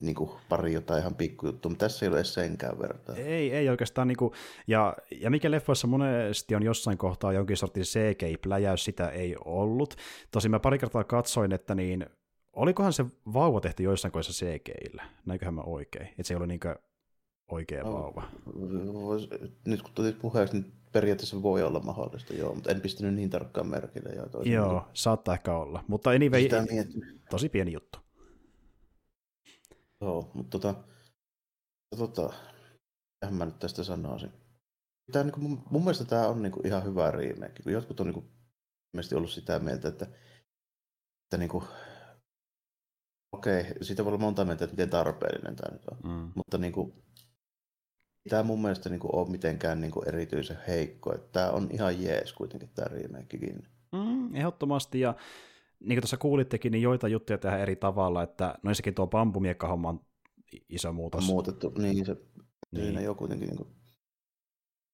niin kuin pari jotain ihan pikkujuttua, mutta tässä ei ole edes senkään vertaa. Ei, ei oikeastaan, niin kuin, ja, ja mikä leffoissa monesti on jossain kohtaa jonkin sortin CGI-pläjäys, sitä ei ollut. Tosin mä pari kertaa katsoin, että niin, olikohan se vauva tehty joissain kohdissa CGI-llä, näinköhän mä oikein, että se ei ole niin oikea no, vauva. Nyt kun tulit puheeksi, niin periaatteessa voi olla mahdollista, joo, mutta en pistänyt niin tarkkaan merkille. Joo, joo saattaa ehkä olla, mutta anyway, tosi pieni juttu. Joo, mutta tota, tota, mä nyt tästä sanoisin. Tämä, niin kuin, mun, mun mielestä tämä on niin kuin, ihan hyvä remake. Jotkut on niin kuin, ollut sitä mieltä, että, että niin kuin, okei, siitä voi olla monta mieltä, että miten tarpeellinen tämä nyt on. Mm. Mutta niin kuin, tämä mun mielestä niin kuin, ole mitenkään niin kuin, erityisen heikko. Että tämä on ihan jees kuitenkin tämä remakekin. Mm, ehdottomasti, ja niin kuin tuossa kuulittekin, niin joita juttuja tehdään eri tavalla, että no sekin tuo bambumiekka-homma on iso muutos. On muutettu, niin se niin. siinä jo kuitenkin niin kuin,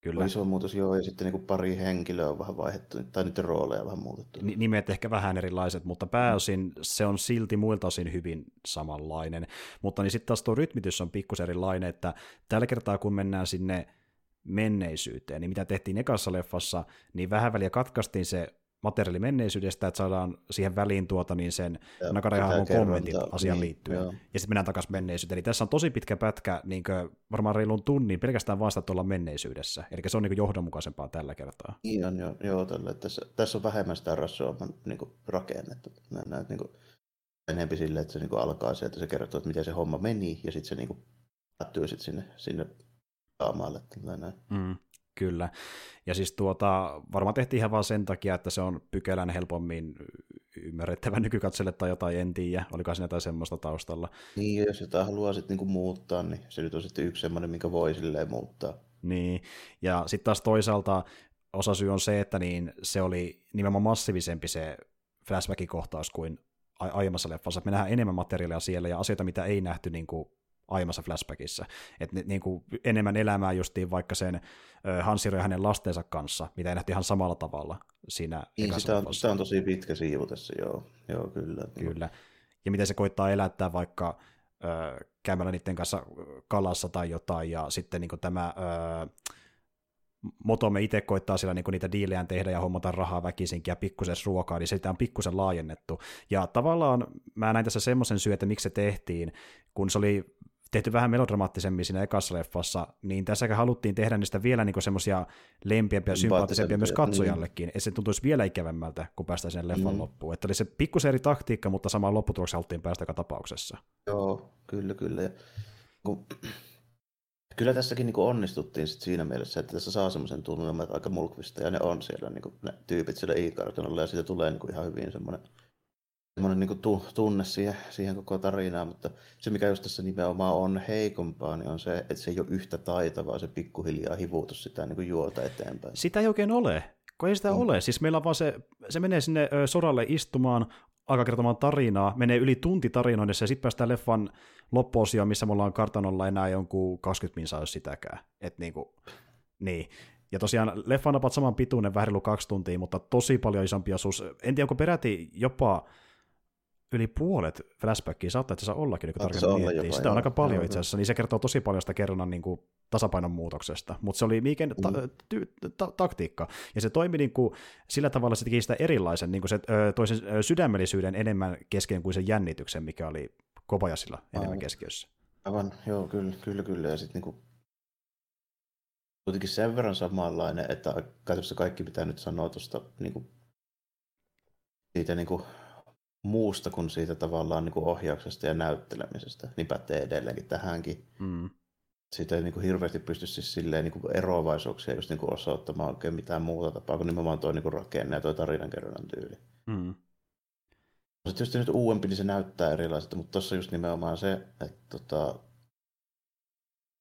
Kyllä. iso muutos, joo, ja sitten niin kuin pari henkilöä on vähän vaihdettu, tai nyt rooleja vähän muutettu. N- nimet ehkä vähän erilaiset, mutta pääosin se on silti muilta osin hyvin samanlainen. Mutta niin sitten taas tuo rytmitys on pikkusen erilainen, että tällä kertaa kun mennään sinne menneisyyteen, niin mitä tehtiin ekassa leffassa, niin vähän väliä katkaistiin se materiaali menneisyydestä, että saadaan siihen väliin tuota niin sen Nakara kommentit asian niin, liittyen. Joo. Ja sitten mennään takaisin menneisyyteen. Eli tässä on tosi pitkä pätkä, niin varmaan reilun tunnin, pelkästään vasta olla menneisyydessä. Eli se on niin johdonmukaisempaa tällä kertaa. Niin on, joo, joo tällä. Tässä, tässä on vähemmän sitä rassoa niin rakennettu. Näet niin enemmän silleen, että se niin alkaa sieltä, se kertoo, että miten se homma meni, ja sitten se niin päättyy sitten sinne, sinne saamaalle. Mm. Kyllä. Ja siis tuota, varmaan tehtiin ihan vaan sen takia, että se on pykälän helpommin ymmärrettävä nykykatselle tai jotain, en tiedä. Oliko siinä jotain semmoista taustalla? Niin, jos jotain haluaa sitten niinku muuttaa, niin se nyt on sitten yksi semmoinen, mikä voi silleen muuttaa. Niin, ja sitten taas toisaalta osa syy on se, että niin se oli nimenomaan massiivisempi se flashback-kohtaus kuin aiemmassa leffassa. Me nähdään enemmän materiaalia siellä ja asioita, mitä ei nähty niin kuin aiemmassa flashbackissa. Että niin kuin enemmän elämää justiin vaikka sen Hansiro ja hänen lastensa kanssa, mitä ei nähty ihan samalla tavalla siinä niin, sitä on, sitä on tosi pitkä siivu tässä, joo, joo kyllä. Kyllä. Ja miten se koittaa elättää vaikka ö, käymällä niiden kanssa kalassa tai jotain, ja sitten niin tämä ö, Motome itse koittaa siellä niinku niitä diilejään tehdä ja hommata rahaa väkisinkin ja pikkusen ruokaa, niin sitä on pikkusen laajennettu. Ja tavallaan mä näin tässä semmoisen syy, että miksi se tehtiin, kun se oli tehty vähän melodramaattisemmin siinä ekassa leffassa, niin tässä haluttiin tehdä niistä vielä niin semmoisia lempiämpiä ja sympaattisempia myös katsojallekin, niin. että se tuntuisi vielä ikävämmältä, kun päästään sen leffan mm. loppuun. Että oli se pikkusen eri taktiikka, mutta samaan lopputulokseen haluttiin päästä joka tapauksessa. Joo, kyllä, kyllä. Ja, kun... Kyllä tässäkin niin onnistuttiin sit siinä mielessä, että tässä saa semmoisen tunnelman, että aika mulkvista, ja ne on siellä niin kuin, ne tyypit siellä i-kartonalla, ja siitä tulee niin kuin, ihan hyvin semmoinen semmoinen niin tu, tunne siihen, siihen koko tarinaan, mutta se mikä just tässä nimenomaan on heikompaa, niin on se, että se ei ole yhtä taitavaa se pikkuhiljaa hivuutus sitä niin kuin juolta eteenpäin. Sitä ei oikein ole, kun ei sitä mm. ole. Siis meillä on vaan se, se menee sinne soralle istumaan, alkaa kertomaan tarinaa, menee yli tunti tarinoinnissa ja sitten päästään leffan loppuosioon, missä me ollaan kartanolla enää jonkun 20 minsaa, jos sitäkään. Et niinku, Niin. Ja tosiaan leffa on saman pituinen, vähän kaksi tuntia, mutta tosi paljon isompi osuus. En tiedä, onko peräti jopa yli puolet flashbackia saattaa itse asiassa ollakin, kun tarkemmin miettii. Jopa, sitä on joo, aika paljon joo, itse asiassa, niin se kertoo tosi paljon sitä kerronnan niin kuin, tasapainon muutoksesta, mutta se oli Miiken ta- mm. ty- ta- taktiikka, ja se toimi niin kuin, sillä tavalla, se teki sitä erilaisen, niin kuin se toisen sydämellisyyden enemmän kesken kuin sen jännityksen, mikä oli Kobajasilla enemmän Aivan. keskiössä. Aivan, joo, kyllä, kyllä, kyllä, ja sitten niin kuitenkin sen verran samanlainen, että käytännössä kaikki pitää nyt sanoa tuosta niin kuin, siitä niin kuin, muusta kuin siitä tavallaan niin kuin ohjauksesta ja näyttelemisestä, niin pätee edelleenkin tähänkin. Mm. Siitä ei niin kuin hirveästi pysty siis silleen niin kuin eroavaisuuksia just niin kuin osoittamaan oikein mitään muuta tapaa kuin nimenomaan tuo niin rakenne ja tuo tarinankerronnan tyyli. Mm. Sitten tietysti nyt uudempi, niin se näyttää erilaiselta, mutta tuossa just nimenomaan se, että tota,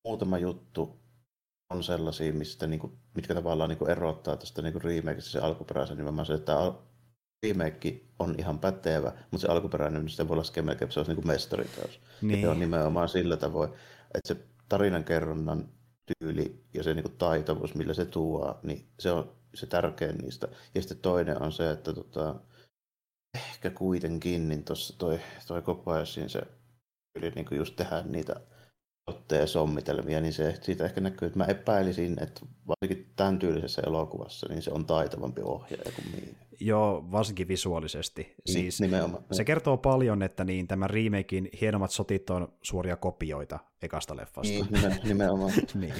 muutama juttu on sellaisia, mistä, niin kuin, mitkä tavallaan niin kuin erottaa tästä niin kuin remakeista se alkuperäisen nimenomaan se, että remake on ihan pätevä, mutta se alkuperäinen, niin sitä voi laskea melkein, se olisi niin kuin mestariteos. Niin. Ja on nimenomaan sillä tavoin, että se tarinankerronnan tyyli ja se niin kuin taitavuus, millä se tuo, niin se on se tärkein niistä. Ja sitten toinen on se, että tota, ehkä kuitenkin, niin tuossa toi, toi Kopayasin se yli niin kuin just tehdä niitä otteja sommitelmia, niin se siitä ehkä näkyy, että mä epäilisin, että varsinkin tämän tyylisessä elokuvassa, niin se on taitavampi ohjaaja kuin minä. Joo, varsinkin visuaalisesti. Niin, siis Nimenomaan. Se kertoo paljon, että niin tämän remakein hienommat sotit on suoria kopioita ekasta leffasta. Niin, nimenomaan. niin.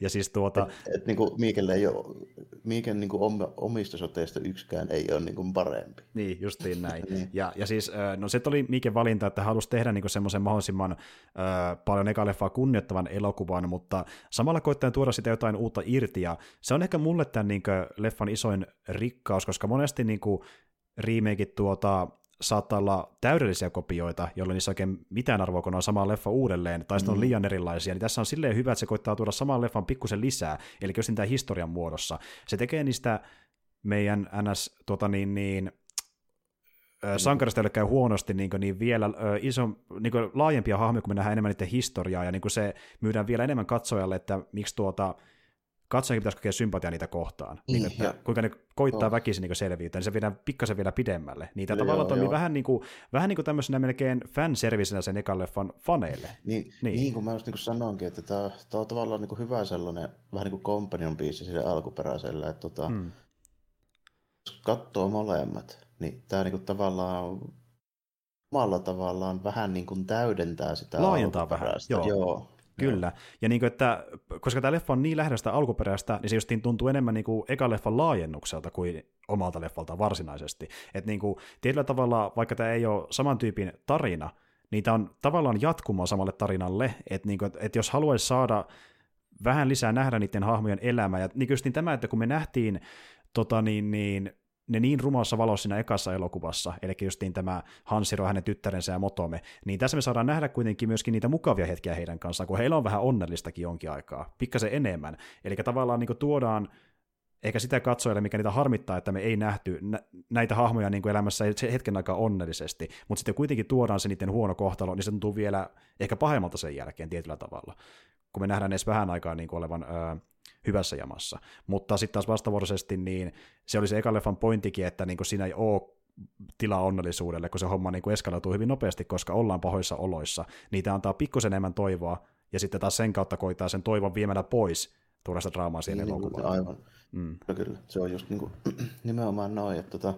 Ja siis tuota... Et, et, niin kuin Miikelle ei ole, Miiken niin kuin omista soteista yksikään ei ole niin kuin parempi. Niin, justiin näin. niin. ja, ja siis, no se oli Miiken valinta, että halusi tehdä niin semmoisen mahdollisimman äh, paljon eka leffaa kunnioittavan elokuvan, mutta samalla koittaen tuoda sitä jotain uutta irti, ja se on ehkä mulle tämän niin leffan isoin rikkaus, koska monesti niin kuin, remakeit tuota, saattaa olla täydellisiä kopioita, jolloin niissä oikein mitään arvoa, kun on sama leffa uudelleen, tai sitten mm. on liian erilaisia, niin tässä on silleen hyvä, että se koittaa tuoda saman leffan pikkusen lisää, eli jos tämä historian muodossa. Se tekee niistä meidän NS tuota niin, niin, sankarista, joille käy huonosti, niin, niin vielä iso, niin laajempia hahmoja, kun me nähdään enemmän niiden historiaa, ja niin se myydään vielä enemmän katsojalle, että miksi tuota, katsojakin pitäisi kokea sympatia niitä kohtaan. Niin, niin, että kuinka ne koittaa joo. väkisin niin selviytyä, niin se viedään pikkasen vielä pidemmälle. Niitä no, tavallaan toimii joo. vähän niin kuin, vähän niin kuin tämmöisenä melkein fanservicenä sen ekan leffan faneille. Niin, niin. niin kuin mä just niin sanoinkin, että tämä, tämä on tavallaan niin kuin hyvä sellainen, vähän niin kuin companion biisi sille alkuperäiselle, että tota, hmm. jos katsoo molemmat, niin tämä niin kuin tavallaan omalla tavallaan vähän niin kuin täydentää sitä Laajentaa vähän, joo. joo. Kyllä. Ja niin kuin, että, koska tämä leffa on niin lähellä sitä alkuperäistä, niin se justiin tuntuu enemmän niin kuin eka leffan laajennukselta kuin omalta leffalta varsinaisesti. Että niin kuin, tietyllä tavalla, vaikka tämä ei ole saman tyypin tarina, niin tämä on tavallaan jatkumoa samalle tarinalle, että, niin kuin, että jos haluaisi saada vähän lisää nähdä niiden hahmojen elämää, ja niin, niin tämä, että kun me nähtiin tota niin, niin, ne niin rumassa valossa siinä ekassa elokuvassa, eli justiin tämä Hansiro, hänen tyttärensä ja Motome, niin tässä me saadaan nähdä kuitenkin myöskin niitä mukavia hetkiä heidän kanssaan, kun heillä on vähän onnellistakin jonkin aikaa, pikkasen enemmän. Eli tavallaan niin tuodaan ehkä sitä katsojalle, mikä niitä harmittaa, että me ei nähty näitä hahmoja niin kuin elämässä hetken aikaa onnellisesti, mutta sitten kuitenkin tuodaan se niiden huono kohtalo, niin se tuntuu vielä ehkä pahemmalta sen jälkeen tietyllä tavalla, kun me nähdään edes vähän aikaa niin kuin olevan öö, hyvässä jamassa. Mutta sitten taas vastavuoroisesti, niin se oli se eka leffan pointtikin, että niin siinä ei ole tilaa onnellisuudelle, kun se homma niin eskaloituu hyvin nopeasti, koska ollaan pahoissa oloissa. Niitä antaa pikkusen enemmän toivoa, ja sitten taas sen kautta koittaa sen toivon viemällä pois tuoda sitä draamaa siihen niin, elokuvaan. Aivan. Mm. Kyllä, se on just niin kuin, nimenomaan noin, että tota,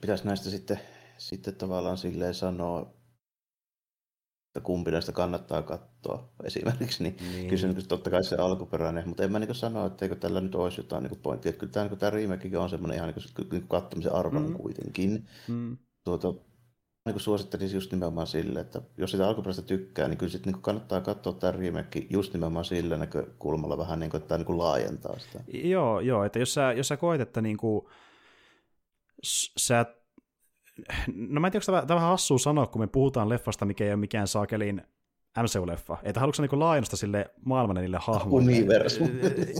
pitäisi näistä sitten, sitten tavallaan silleen sanoa, että kumpi näistä kannattaa katsoa esimerkiksi, niin, niin. kysymys totta kai se alkuperäinen, mutta en mä niin sano, että eikö tällä nyt olisi jotain niin pointtia, kyllä tämä, niin tämä remakekin on semmoinen ihan niin kuin katsomisen arvoinen mm. kuitenkin. Mm. Tuota, niin suosittelisin just nimenomaan sille, että jos sitä alkuperäistä tykkää, niin kyllä sitten niin kannattaa katsoa tämä remake just nimenomaan sillä näkökulmalla vähän, niin kuin, että tämä niin laajentaa sitä. Joo, joo, että jos sä, jos sä koet, että niin kuin, sä no mä en tiedä, onko tämä vähän hassua sanoa, kun me puhutaan leffasta, mikä ei ole mikään saakelin MCU-leffa. Että haluatko niinku laajennusta sille maailmalle niille hahmoille? Universum.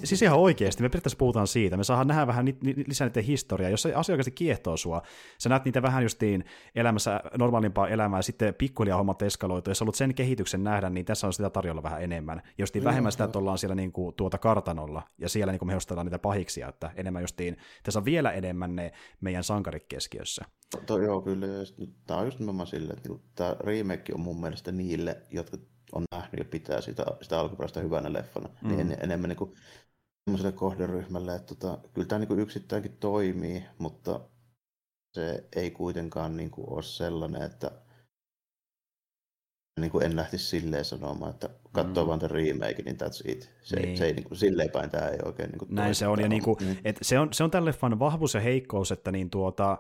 siis ihan oikeasti, me periaatteessa puhutaan siitä. Me saadaan nähdä vähän ni- ni- lisää niiden historiaa. Jos se asia oikeasti kiehtoo sua, sä näet niitä vähän justiin elämässä normaalimpaa elämää ja sitten pikkuhiljaa hommat eskaloitu. Jos haluat sen kehityksen nähdä, niin tässä on sitä tarjolla vähän enemmän. Justiin vähemmän sitä, että ollaan siellä niinku tuota kartanolla ja siellä niinku me niitä pahiksia, että enemmän justiin, tässä on vielä enemmän ne meidän sankarit keskiössä. To, joo, kyllä. Tämä on just nimenomaan silleen, että niinku tämä remake on mun mielestä niille, jotka on nähnyt ja pitää sitä, sitä alkuperäistä hyvänä leffana, mm. niin en, enemmän niin kuin sellaiselle kohderyhmälle, että tota, kyllä tämä niin yksittäinkin toimii, mutta se ei kuitenkaan niin kuin ole sellainen, että niin kuin en lähtisi silleen sanomaan, että katsoo mm. vaan tämän remake, niin that's it. Se, niin. se ei, niin kuin, silleen päin tämä ei oikein niin kuin Näin se on, ja niin kuin, mm. et se on, se on tämän leffan vahvuus ja heikkous, että niin tuota,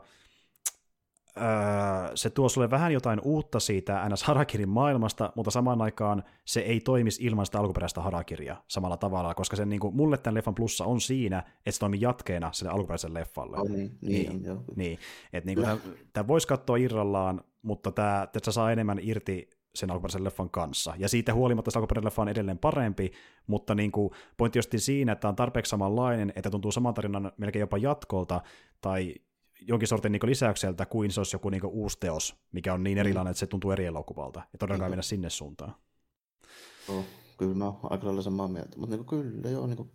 öö, se tuo sulle vähän jotain uutta siitä NS Harakirin maailmasta, mutta samaan aikaan se ei toimisi ilman sitä alkuperäistä Harakiria samalla tavalla, koska sen, niin kuin, mulle tämän leffan plussa on siinä, että se toimii jatkeena sille alkuperäiselle leffalle. Oh, niin, niin, niin, joo. niin. Et, niin kuin, tämä voisi katsoa irrallaan, mutta tämä, tämä saa enemmän irti sen alkuperäisen leffan kanssa. Ja siitä huolimatta se alkuperäinen leffa on edelleen parempi, mutta niin kuin, pointti siinä, että on tarpeeksi samanlainen, että tuntuu saman tarinan melkein jopa jatkolta, tai jonkin sortin niin lisäykseltä kuin se olisi joku niin uusi teos, mikä on niin mm. erilainen, että se tuntuu eri elokuvalta. Ja todellakaan mm. mennä sinne suuntaan. No, kyllä mä oon aika lailla samaa mieltä, mutta niin kyllä joo, niin kuin,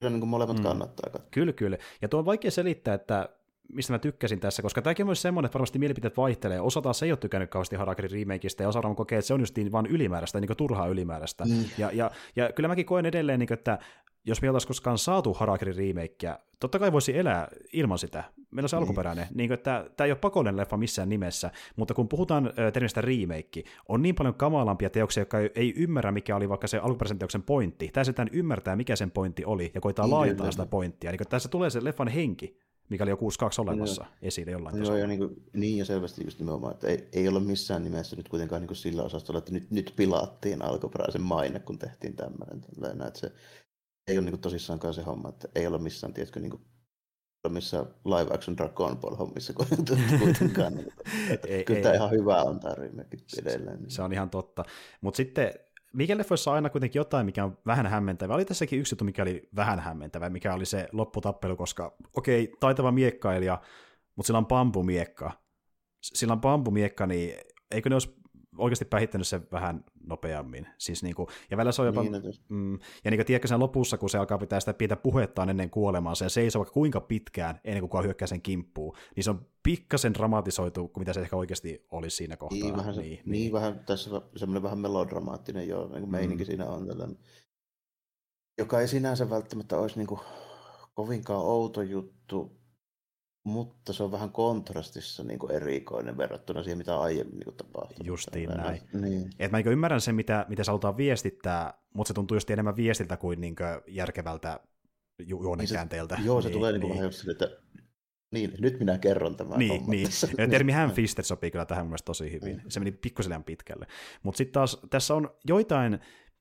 kyllä niin kuin molemmat mm. kannattaa katsoa. Kyllä, kyllä. Ja tuo on vaikea selittää, että mistä mä tykkäsin tässä, koska tämäkin on myös semmoinen, että varmasti mielipiteet vaihtelee. Osa taas ei ole tykännyt kauheasti Harakirin remakeista, ja osa on kokee, että se on just niin vaan ylimääräistä, niin turhaa ylimääräistä. Mm. Ja, ja, ja, kyllä mäkin koen edelleen, niin kuin, että jos me oltaisiin koskaan saatu Harakirin remakeä, totta kai voisi elää ilman sitä. Meillä on se mm. alkuperäinen. Niin kuin, että tämä ei ole pakollinen leffa missään nimessä, mutta kun puhutaan termistä remake, on niin paljon kamalampia teoksia, jotka ei, ymmärrä, mikä oli vaikka se alkuperäisen teoksen pointti. Tässä ymmärtää, mikä sen pointti oli, ja koittaa niin, laajentaa sitä pointtia. Niin kuin, tässä tulee se leffan henki, mikä oli jo 6.2 olemassa no, esille jollain tasolla. Joo, ja niin, kuin, niin ja selvästi just nimenomaan, että ei, ei ole missään nimessä nyt kuitenkaan niin kuin sillä osastolla, että nyt, nyt pilaattiin alkuperäisen maine, kun tehtiin tämmöinen. Tällainen, että se ei ole niin kuin tosissaankaan se homma, että ei ole missään, tiedätkö, niin kuin, missä live action Dragon Ball hommissa kuitenkaan. ei, kyllä ei, tämä ihan hyvä on tämä edelleen. Niin. Se on ihan totta. Mutta sitten mikä leffoissa on aina kuitenkin jotain, mikä on vähän hämmentävä. Oli tässäkin yksi juttu, mikä oli vähän hämmentävä, mikä oli se lopputappelu, koska okei, okay, taitava miekkailija, mutta sillä on pampumiekka. Sillä on pampumiekka, niin eikö ne olisi oikeasti päihittänyt sen vähän nopeammin. Siis niin kuin, ja välillä se on jopa, niin, mm, ja niin kuin, tiedätkö sen lopussa, kun se alkaa pitää sitä pientä puhettaan ennen kuolemaa, se seisoo vaikka kuinka pitkään ennen kuin kukaan hyökkää sen kimppuun, niin se on pikkasen dramatisoitu kuin mitä se ehkä oikeasti olisi siinä kohtaa. Niin, vähän, niin, niin, niin. vähän tässä semmoinen vähän melodramaattinen jo, niin meininki mm. siinä on tällainen, joka ei sinänsä välttämättä olisi niin kuin kovinkaan outo juttu, mutta se on vähän kontrastissa niin kuin erikoinen verrattuna siihen, mitä aiemmin niin tapahtui. Justiin näin. Niin. Et mä niin ymmärrän sen, mitä, mitä halutaan viestittää, mutta se tuntuu just enemmän viestiltä kuin, niin kuin järkevältä ju- juonenkäänteeltä. Niin joo, se niin, tulee niin, niin. vähän just että niin, nyt minä kerron tämän Niin, niin. Ja termi Hamfister sopii kyllä tähän mielestäni tosi hyvin. Mm. Se meni pikkusen pitkälle. Mutta sitten taas tässä on joitain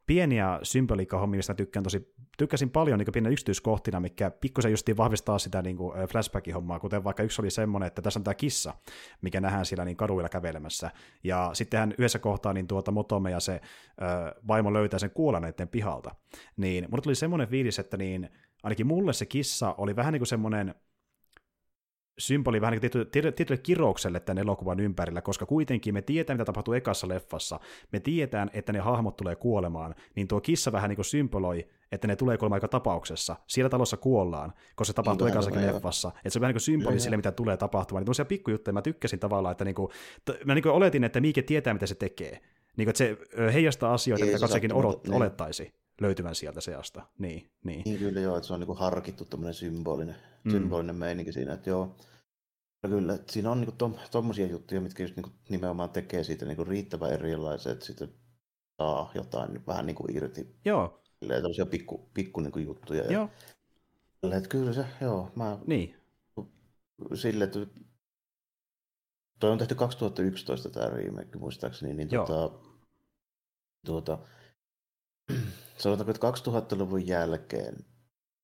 pieniä symboliikkahommia, mistä tykkään tosi, tykkäsin paljon niin pienen yksityiskohtina, mikä pikkusen justiin vahvistaa sitä niin kuin flashback-hommaa, kuten vaikka yksi oli semmoinen, että tässä on tämä kissa, mikä nähdään siellä niin kaduilla kävelemässä, ja sittenhän yhdessä kohtaa niin tuota Motome ja se ö, vaimo löytää sen kuoleneiden pihalta, niin mulle tuli semmoinen fiilis, että niin ainakin mulle se kissa oli vähän niin kuin semmoinen symboli vähän niin tietylle kiroukselle tämän elokuvan ympärillä, koska kuitenkin me tietää, mitä tapahtuu ekassa leffassa, me tiedetään, että ne hahmot tulee kuolemaan, niin tuo kissa vähän niin kuin symboloi, että ne tulee kuolemaan aika tapauksessa. Siellä talossa kuollaan, koska se tapahtuu ekassakin leffassa. Että se on vähän niin kuin symboli sille, mitä tulee tapahtumaan. Niin tuollaisia pikkujuttuja mä tykkäsin tavallaan, että niin kuin, t- mä niin kuin oletin, että Miike tietää, mitä se tekee. Niin kuin, että se heijastaa asioita, Ei, mitä katsekin odot, niin. olettaisi löytyvän sieltä seasta. Niin, niin. niin kyllä joo, että se on niin kuin harkittu tämmöinen symbolinen, mm. symbolinen meininki siinä, että joo, No kyllä, että siinä on niinku tuommoisia juttuja, mitkä just niinku nimenomaan tekee siitä niinku riittävän erilaisia, että sitten saa jotain vähän niinku irti. Joo. Silleen tämmöisiä pikku, pikku niinku juttuja. Joo. Ja, että kyllä se, joo, mä... Niin. Sille, että toi on tehty 2011 tämä remake muistaakseni, niin joo. tota, tuota, sanotaanko, että 2000-luvun jälkeen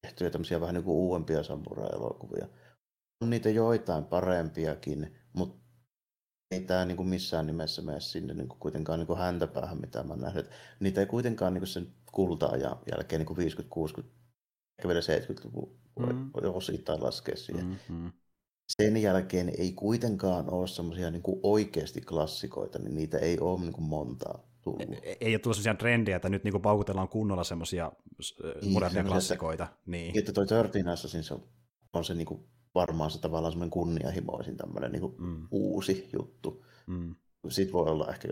tehtyjä tämmöisiä vähän niin kuin uudempia samurai-elokuvia, on niitä joitain parempiakin, mutta ei tämä niin kuin missään nimessä mene sinne niin kuin kuitenkaan niin kuin häntäpäähän, mitä mä nähnyt. Niitä ei kuitenkaan niin kuin sen kulta-ajan jälkeen niin kuin 50, 60, ehkä vielä 70-luvun mm. osittain laskea siihen. Mm-hmm. Sen jälkeen ei kuitenkaan ole semmoisia niin oikeasti klassikoita, niin niitä ei ole niin kuin montaa tullut. Ei, ei ole tullut sellaisia trendejä, että nyt niin kuin paukutellaan kunnolla semmoisia niin, modernia klassikoita. Niin. Että toi 13 se on, on se niin kuin varmaan se tavallaan semmoinen kunnianhimoisin tämmöinen niin mm. uusi juttu. Mm. Sitten voi olla ehkä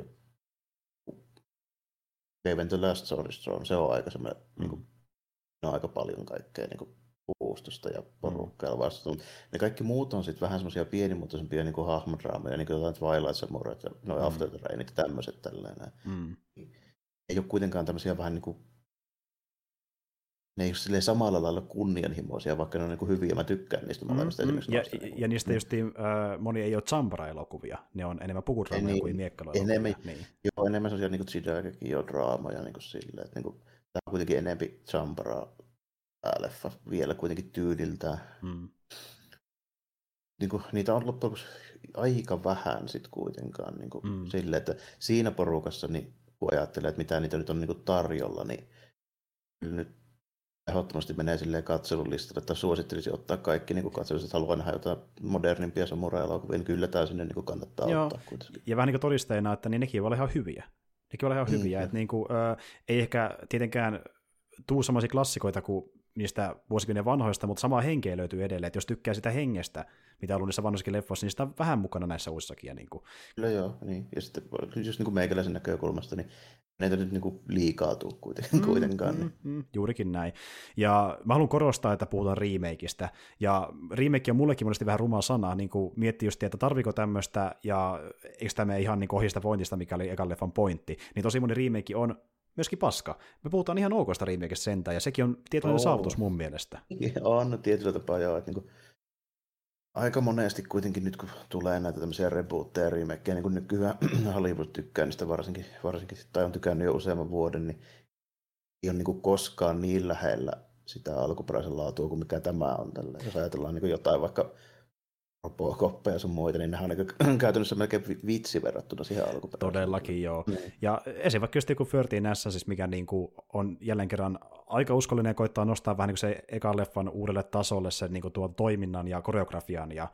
Even the Last Sword Strong, se on aika semmoinen, mm. niin kuin, on aika paljon kaikkea niin kuin, uustusta ja porukkaa mm. vastaan. Ne kaikki muut on sitten vähän semmoisia pienimuotoisempia niin kuin hahmodraameja, niin kuin jotain Twilight Samurai ja no mm. After the Rainit ja tämmöiset tällainen. Mm. Ei ole kuitenkaan tämmöisiä vähän niin kuin ne ei ole samalla lailla kunnianhimoisia, vaikka ne on niin hyviä. Mä tykkään niistä molemmista. Mm, mm, ja, ja niistä just äh, moni ei ole Zambara-elokuvia. Ne on enemmän pukudraamoja niin, kuin miekkalelokuvia. Enemmän, niin. Joo, enemmän sellaisia niin Chidakekin jo draamoja niin silleen, että niin kuin, tämä on kuitenkin enemmän Zambara leffa vielä kuitenkin tyyliltään. Mm. Niin kuin, niitä on loppujen aika vähän sitten kuitenkaan niin kuin, mm. silleen, että siinä porukassa, niin, kun ajattelee, että mitä niitä nyt on niin kuin tarjolla, niin nyt ehdottomasti menee silleen katselulistalle, että suosittelisin ottaa kaikki niin katselulistalle, että haluaa nähdä jotain modernimpia samurai-elokuvia, niin kyllä tämä sinne niin kannattaa Joo. ottaa kuitenkin. Ja vähän niin kuin todisteena, että niin nekin voi olla ihan hyviä. Nekin voi olla ihan niin, hyviä, että niin kuin, äh, ei ehkä tietenkään tuu sellaisia klassikoita kuin niistä vuosikymmenen vanhoista, mutta samaa henkeä löytyy edelleen, että jos tykkää sitä hengestä, mitä on ollut niissä vanhoissakin leffoissa, niin sitä on vähän mukana näissä uusissakin. Niin kuin. Kyllä joo, niin. ja sitten just niin kuin meikäläisen näkökulmasta, niin näitä nyt niin kuin liikaa tuu kuitenkaan. Mm, kuitenkaan mm, mm, juurikin näin. Ja mä haluan korostaa, että puhutaan remakeista. Ja remake on mullekin monesti vähän ruma sana, niin kuin miettii just, että tarviko tämmöistä, ja eikö tämä ihan niin ohjista pointista, mikä oli ekan leffan pointti, niin tosi moni remake on myöskin paska. Me puhutaan ihan okoista remakeista sentään, ja sekin on tietynlainen oh. saavutus mun mielestä. On tietyllä tapaa joo, että niin kuin aika monesti kuitenkin nyt kun tulee näitä tämmöisiä rebootteja ja remakeja, niin kuin nykyään Hollywood tykkää niistä varsinkin, varsinkin, tai on tykännyt jo useamman vuoden, niin ei ole niin kuin koskaan niin lähellä sitä alkuperäisen laatua kuin mikä tämä on. Tällä. Jos ajatellaan niin jotain vaikka Robocoppeja ja sun muita, niin nehän on niin käytännössä melkein vitsi verrattuna siihen alkuperäiseen. Todellakin joo. Mm. Ja esim. vaikka just joku 13 siis mikä niin kuin on jälleen kerran aika uskollinen ja koittaa nostaa vähän niin se ekan leffan uudelle tasolle sen niin kuin tuon toiminnan ja koreografian ja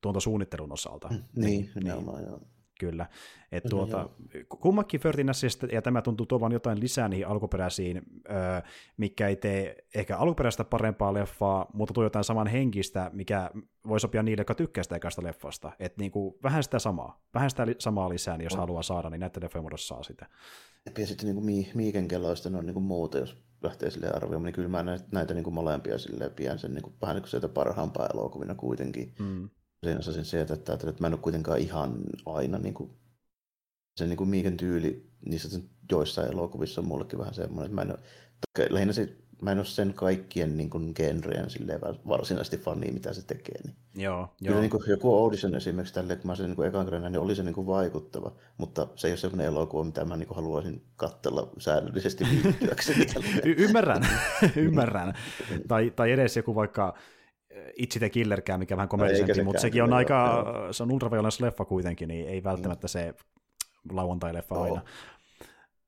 tuontosuunnittelun osalta. Mm, niin, niin, niin. joo. Kyllä. Et tuota, kummakin Förtinässistä, ja tämä tuntuu tuovan jotain lisää niihin alkuperäisiin, öö, mikä ei tee ehkä alkuperäistä parempaa leffaa, mutta tuo jotain saman henkistä, mikä voi sopia niille, jotka tykkää sitä ekasta leffasta. Et niinku, vähän sitä samaa, vähän sitä li- samaa lisää, niin jos on. haluaa saada, niin näiden leffojen muodossa saa sitä. Ja sitten niin kuin Miiken kelloista on niin kuin muuta, jos lähtee sille arvioimaan, niin kyllä mä näitä, näitä niin kuin molempia silleen pidän sen niin kuin, vähän niin kuin sieltä parhaampaa elokuvina kuitenkin. Mm siinä sen sieltä, että, että mä en ole kuitenkaan ihan aina niin kuin, se niin kuin tyyli niissä joissain elokuvissa on mullekin vähän semmoinen, että mä en ole, lähinnä se, mä en ole sen kaikkien niin kuin genreen silleen varsinaisesti fani, mitä se tekee. Niin. Joo, Kyllä joo. Niin kuin, joku Audition esimerkiksi tälle, että mä sen niin ekan kerran niin oli se niin kuin vaikuttava, mutta se ei ole sellainen elokuva, mitä mä niin kuin haluaisin katsella säännöllisesti viihtyäkseni. y- ymmärrän, ymmärrän. tai, tai edes joku vaikka Itse the Killerkään, mikä vähän komedisempi, mutta sekin on aika, se on ultraviolence leffa kuitenkin, niin ei välttämättä se lauantai-leffa oh. aina.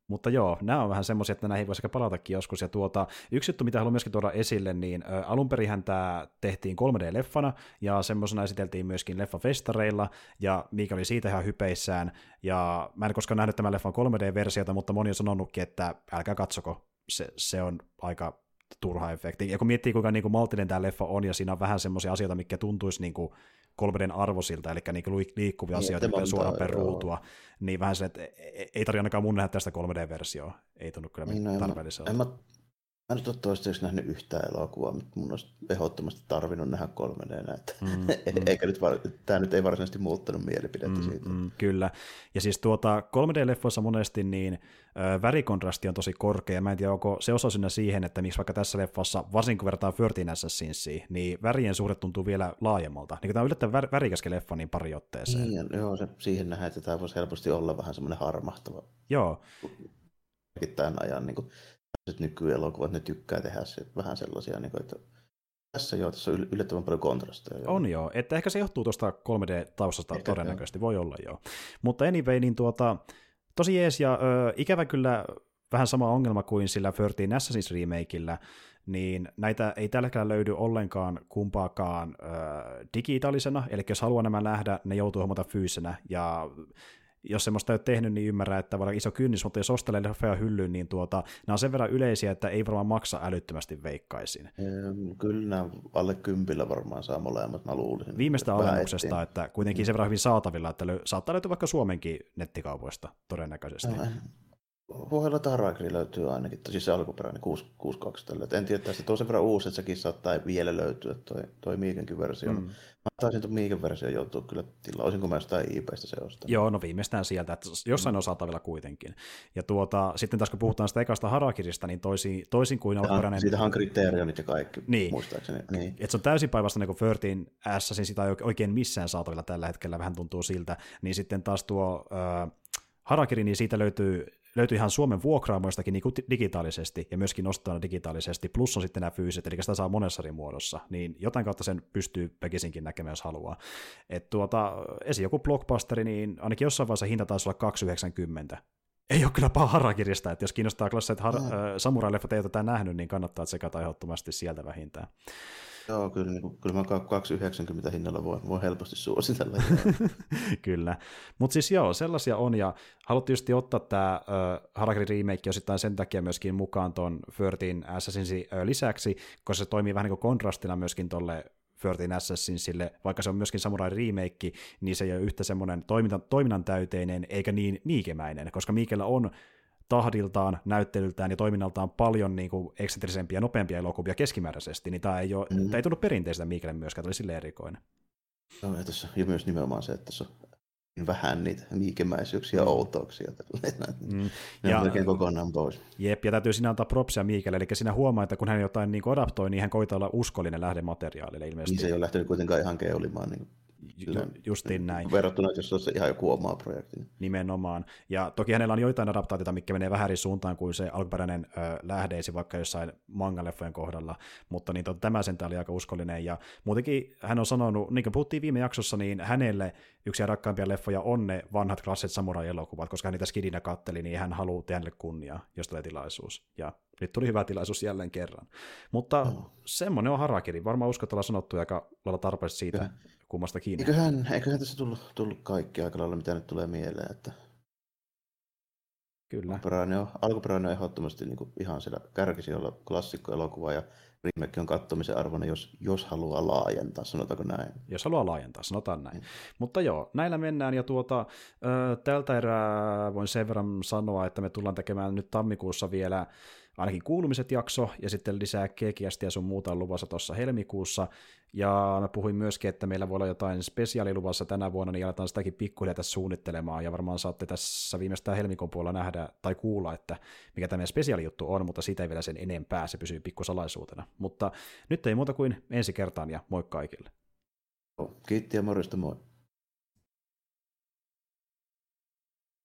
Mutta joo, nämä on vähän semmoisia, että näihin voisi ehkä palatakin joskus. Ja tuota, yksi juttu, mitä haluan myöskin tuoda esille, niin ä, alun tämä tehtiin 3D-leffana, ja semmoisena esiteltiin myöskin leffafestareilla, ja Miika oli siitä ihan hypeissään. Ja mä en koskaan nähnyt tämän leffan 3D-versiota, mutta moni on sanonutkin, että älkää katsoko, se, se on aika turha efekti. Ja kun miettii, kuinka niin kuin maltinen tämä leffa on, ja siinä on vähän semmoisia asioita, mikä tuntuisi niin kuin 3 arvosilta, eli niin kuin liikkuvia niin, asioita, mitä suoraan per ruutua, niin vähän se, että e- e- ei tarvitse ainakaan mun nähdä tästä 3D-versioa. Ei tunnu kyllä niin, no, tarpeelliselta. En mä, Mä en ole toistaiseksi nähnyt yhtään elokuvaa, mutta mun olisi ehdottomasti tarvinnut nähdä 3 d mm, mm. Eikä nyt, tämä nyt ei varsinaisesti muuttanut mielipidettä mm, siitä. Mm, kyllä. Ja siis tuota 3D-leffoissa monesti niin ö, värikontrasti on tosi korkea. Mä en tiedä, onko se osa sinne siihen, että miksi vaikka tässä leffassa, varsinkin kun verrataan 13 Assassinsiin, niin värien suhde tuntuu vielä laajemmalta. Niin tämä on yllättävän vär, värikäskin leffa niin pari otteeseen. Niin, joo, se, siihen nähdään, että tämä voisi helposti olla vähän semmoinen harmahtava. Joo. Tämän ajan niin kuin, nykyelokuvat, ne tykkää tehdä se, vähän sellaisia, niin kuin, että tässä jo, tässä on yllättävän paljon kontrasteja. On joo, että ehkä se johtuu tuosta 3D-taustasta ehkä, todennäköisesti, joo. voi olla joo. Mutta anyway, niin tuota, tosi jees ja ö, ikävä kyllä vähän sama ongelma kuin sillä 13 Assassin's remakeillä, niin näitä ei tällä hetkellä löydy ollenkaan kumpaakaan ö, digitaalisena, eli jos haluaa nämä nähdä, ne joutuu hommata fyysenä, ja jos semmoista ei ole tehnyt, niin ymmärrää, että voi olla iso kynnys, mutta jos ostelee leffoja hyllyyn, niin tuota, nämä on sen verran yleisiä, että ei varmaan maksa älyttömästi veikkaisin. Kyllä nämä alle kympillä varmaan saa molemmat, mä luulisin. Viimeistä alennuksesta, että kuitenkin sen verran hyvin saatavilla, että löy- saattaa löytyä vaikka Suomenkin nettikaupoista todennäköisesti. No, Pohjalla Taragri löytyy ainakin, siis se alkuperäinen 6.2 tällä. En tiedä, että tuo sen verran uusi, että sekin saattaa vielä löytyä, toi, toi Miikenkin versio. Mm. Mä taisin tuon Miiken versio joutua kyllä tilaa, olisinko mä jostain IPstä se ostaa. Joo, no viimeistään sieltä, että jossain mm. on saatavilla kuitenkin. Ja tuota, sitten taas kun puhutaan sitä ekasta Harakirista, niin toisin, toisin kuin alkuperäinen... Siitähän on kriteerionit ja kaikki, niin. muistaakseni. Niin. Että se on täysin päivästä niin kuin S, siis sitä ei oikein missään saatavilla tällä hetkellä, vähän tuntuu siltä, niin sitten taas tuo... Äh, Harakiri, niin siitä löytyy löytyy ihan Suomen vuokraamoistakin niin kuin digitaalisesti ja myöskin ostana digitaalisesti, plus on sitten nämä fyysiset, eli sitä saa monessa eri muodossa, niin jotain kautta sen pystyy väkisinkin näkemään, jos haluaa. Et tuota, esi joku blockbusteri, niin ainakin jossain vaiheessa hinta taisi olla 2,90. Ei ole kyllä paha harakirista, että jos kiinnostaa klassiset har- mm. samurai-leffat ei ole tätä nähnyt, niin kannattaa tsekata ehdottomasti sieltä vähintään. Joo, kyllä, niin, kyllä mä 2,90 hinnalla voin, voin helposti suositella. kyllä, mutta siis joo, sellaisia on, ja haluttiin just ottaa tämä uh, Harakiri remake osittain sen takia myöskin mukaan tuon 13 Assassinsin uh, lisäksi, koska se toimii vähän niin kuin kontrastina myöskin tuolle 13 Assassinsille, vaikka se on myöskin Samurai remake, niin se ei ole yhtä semmoinen toiminnan, toiminnan täyteinen eikä niin miikemäinen, koska Miikellä on tahdiltaan, näyttelyltään ja toiminnaltaan paljon niin kuin eksentrisempiä ja nopeampia elokuvia keskimääräisesti, niin tämä ei, ole, mm. tämä ei tunnu perinteiseltä Miikelle myöskään, tämä oli silleen erikoinen. No, ja, tässä, ja myös nimenomaan se, että tässä on vähän niitä miikemäisyyksiä ja mm. outouksia. Mm. Ne on melkein kokonaan pois. Jep, ja täytyy sinä antaa propsia Miikelle, eli sinä huomaa, että kun hän jotain niin adaptoi, niin hän koittaa olla uskollinen lähdemateriaalille ilmeisesti. Niin se ei ole lähtenyt kuitenkaan ihan keulimaan niin Ju, justiin näin. Verrattuna, jos se olisi ihan joku oma projekti. Nimenomaan. Ja toki hänellä on joitain adaptaatioita, mikä menee vähän eri suuntaan kuin se alkuperäinen ö, lähdeisi vaikka jossain mangaleffojen kohdalla, mutta niin, to, tämä sentään oli aika uskollinen. Ja muutenkin hän on sanonut, niin kuin puhuttiin viime jaksossa, niin hänelle yksi rakkaimpia leffoja on ne vanhat klassit samurai-elokuvat, koska hän niitä skidinä katteli, niin hän haluaa tehdä kunniaa, jos tulee tilaisuus. Ja nyt tuli hyvä tilaisuus jälleen kerran. Mutta oh. semmoinen on Harakiri. Varmaan uskot olla sanottu aika lailla tarpeeksi siitä ja. Kummasta kiinni. Eiköhän, eiköhän tässä tullut, tullut kaikki aika lailla, mitä nyt tulee mieleen. Että Kyllä. Alkuperäinen on, alkuperäinen on ehdottomasti niin ihan siellä kärkisijoilla klassikkoelokuva ja remake on kattomisen arvoinen, jos, jos haluaa laajentaa, sanotaanko näin. Jos haluaa laajentaa, sanotaan näin. Mm. Mutta joo, näillä mennään ja tuota, tältä erää voin sen verran sanoa, että me tullaan tekemään nyt tammikuussa vielä ainakin kuulumiset jakso, ja sitten lisää kekiästi ja sun muuta on luvassa tuossa helmikuussa. Ja mä puhuin myöskin, että meillä voi olla jotain spesiaaliluvassa tänä vuonna, niin aletaan sitäkin pikkuhiljaa tässä suunnittelemaan, ja varmaan saatte tässä viimeistään helmikuun puolella nähdä tai kuulla, että mikä tämä spesiaalijuttu on, mutta siitä ei vielä sen enempää, se pysyy pikkusalaisuutena. Mutta nyt ei muuta kuin ensi kertaan, ja moi kaikille. Kiitti ja morjesta moi.